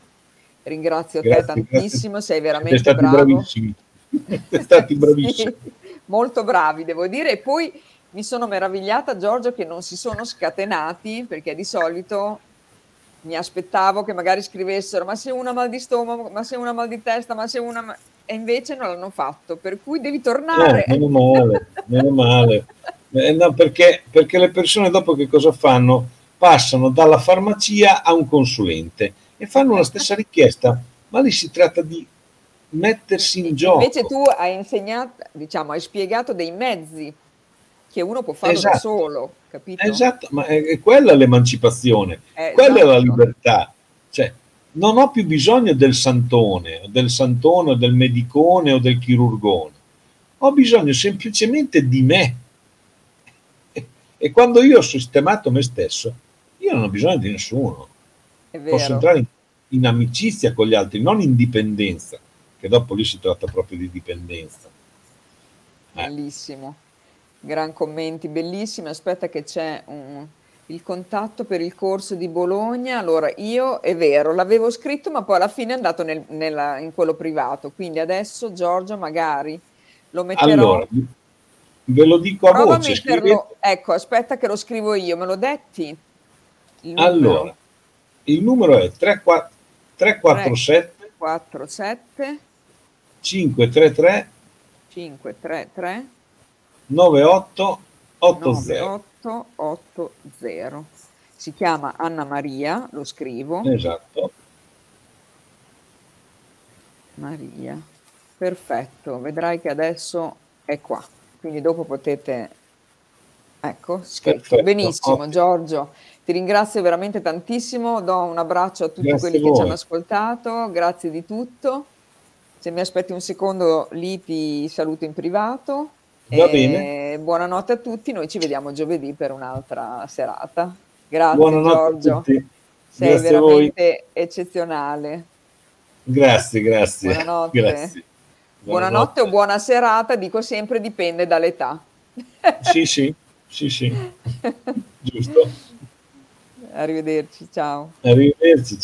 A: Ringrazio grazie, te tantissimo, grazie. sei veramente bravo.
B: Bravissimi. Siete stati bravissimi. sì
A: molto bravi, devo dire. E poi mi sono meravigliata, Giorgio, che non si sono scatenati, perché di solito mi aspettavo che magari scrivessero ma se una mal di stomaco, ma se una mal di testa, ma se una... E invece non l'hanno fatto, per cui devi tornare.
B: Eh, meno male, meno male. Eh, no, perché, perché le persone dopo che cosa fanno? Passano dalla farmacia a un consulente e fanno la stessa richiesta, ma lì si tratta di mettersi in gioco.
A: Invece tu hai insegnato, diciamo, hai spiegato dei mezzi che uno può da
B: Esatto.
A: solo, capito?
B: Esatto, ma è, è quella l'emancipazione,
A: Eh,
B: quella è la
A: esatto.
B: libertà. Cioè, non ho più bisogno del santone, del santone, o del medicone o del chirurgone. Ho bisogno semplicemente di me. E, quando io ho sistemato me stesso, io non ho bisogno di nessuno. Posso entrare in, in amicizia con gli altri, non in dipendenza, che dopo lì si tratta proprio di dipendenza. Eh,
A: Bellissimo. Gran commenti, bellissimi. Aspetta che c'è un- il contatto per il corso di Bologna. Allora, io è vero, l'avevo scritto, ma poi alla fine è andato nel- nella- in quello privato. Quindi adesso, Giorgio, magari lo metterò.
B: allora, ve lo dico a
A: Prova a
B: voce,
A: metterlo. Ecco, aspetta che lo scrivo io. Me lo detti? Il?
B: Allora, il numero è 34 347
A: 47
B: 533
A: 533
B: 98 80.
A: 9880. Si chiama Anna Maria, lo scrivo.
B: Esatto.
A: Maria. Perfetto, vedrai che adesso è qua. Quindi dopo potete Ecco, scritto. Benissimo,
B: ottimo.
A: Giorgio. Ti ringrazio veramente tantissimo. Do un abbraccio a tutti
B: Grazie
A: quelli
B: a
A: che ci hanno ascoltato. Grazie di tutto. Se mi aspetti un secondo, lì ti saluto in privato.
B: Va
A: E
B: bene.
A: Buonanotte a tutti. Noi ci vediamo giovedì per un'altra serata. Grazie,
B: Buonanotte a
A: Giorgio.
B: tutti.
A: Sei
B: Grazie
A: veramente eccezionale.
B: Grazie, grazie.
A: Buonanotte.
B: Grazie.
A: Buonanotte o buona serata, dico sempre dipende dall'età.
B: Sì, sì, sì, sì. Giusto.
A: Arrivederci, ciao.
B: Arrivederci. Ciao.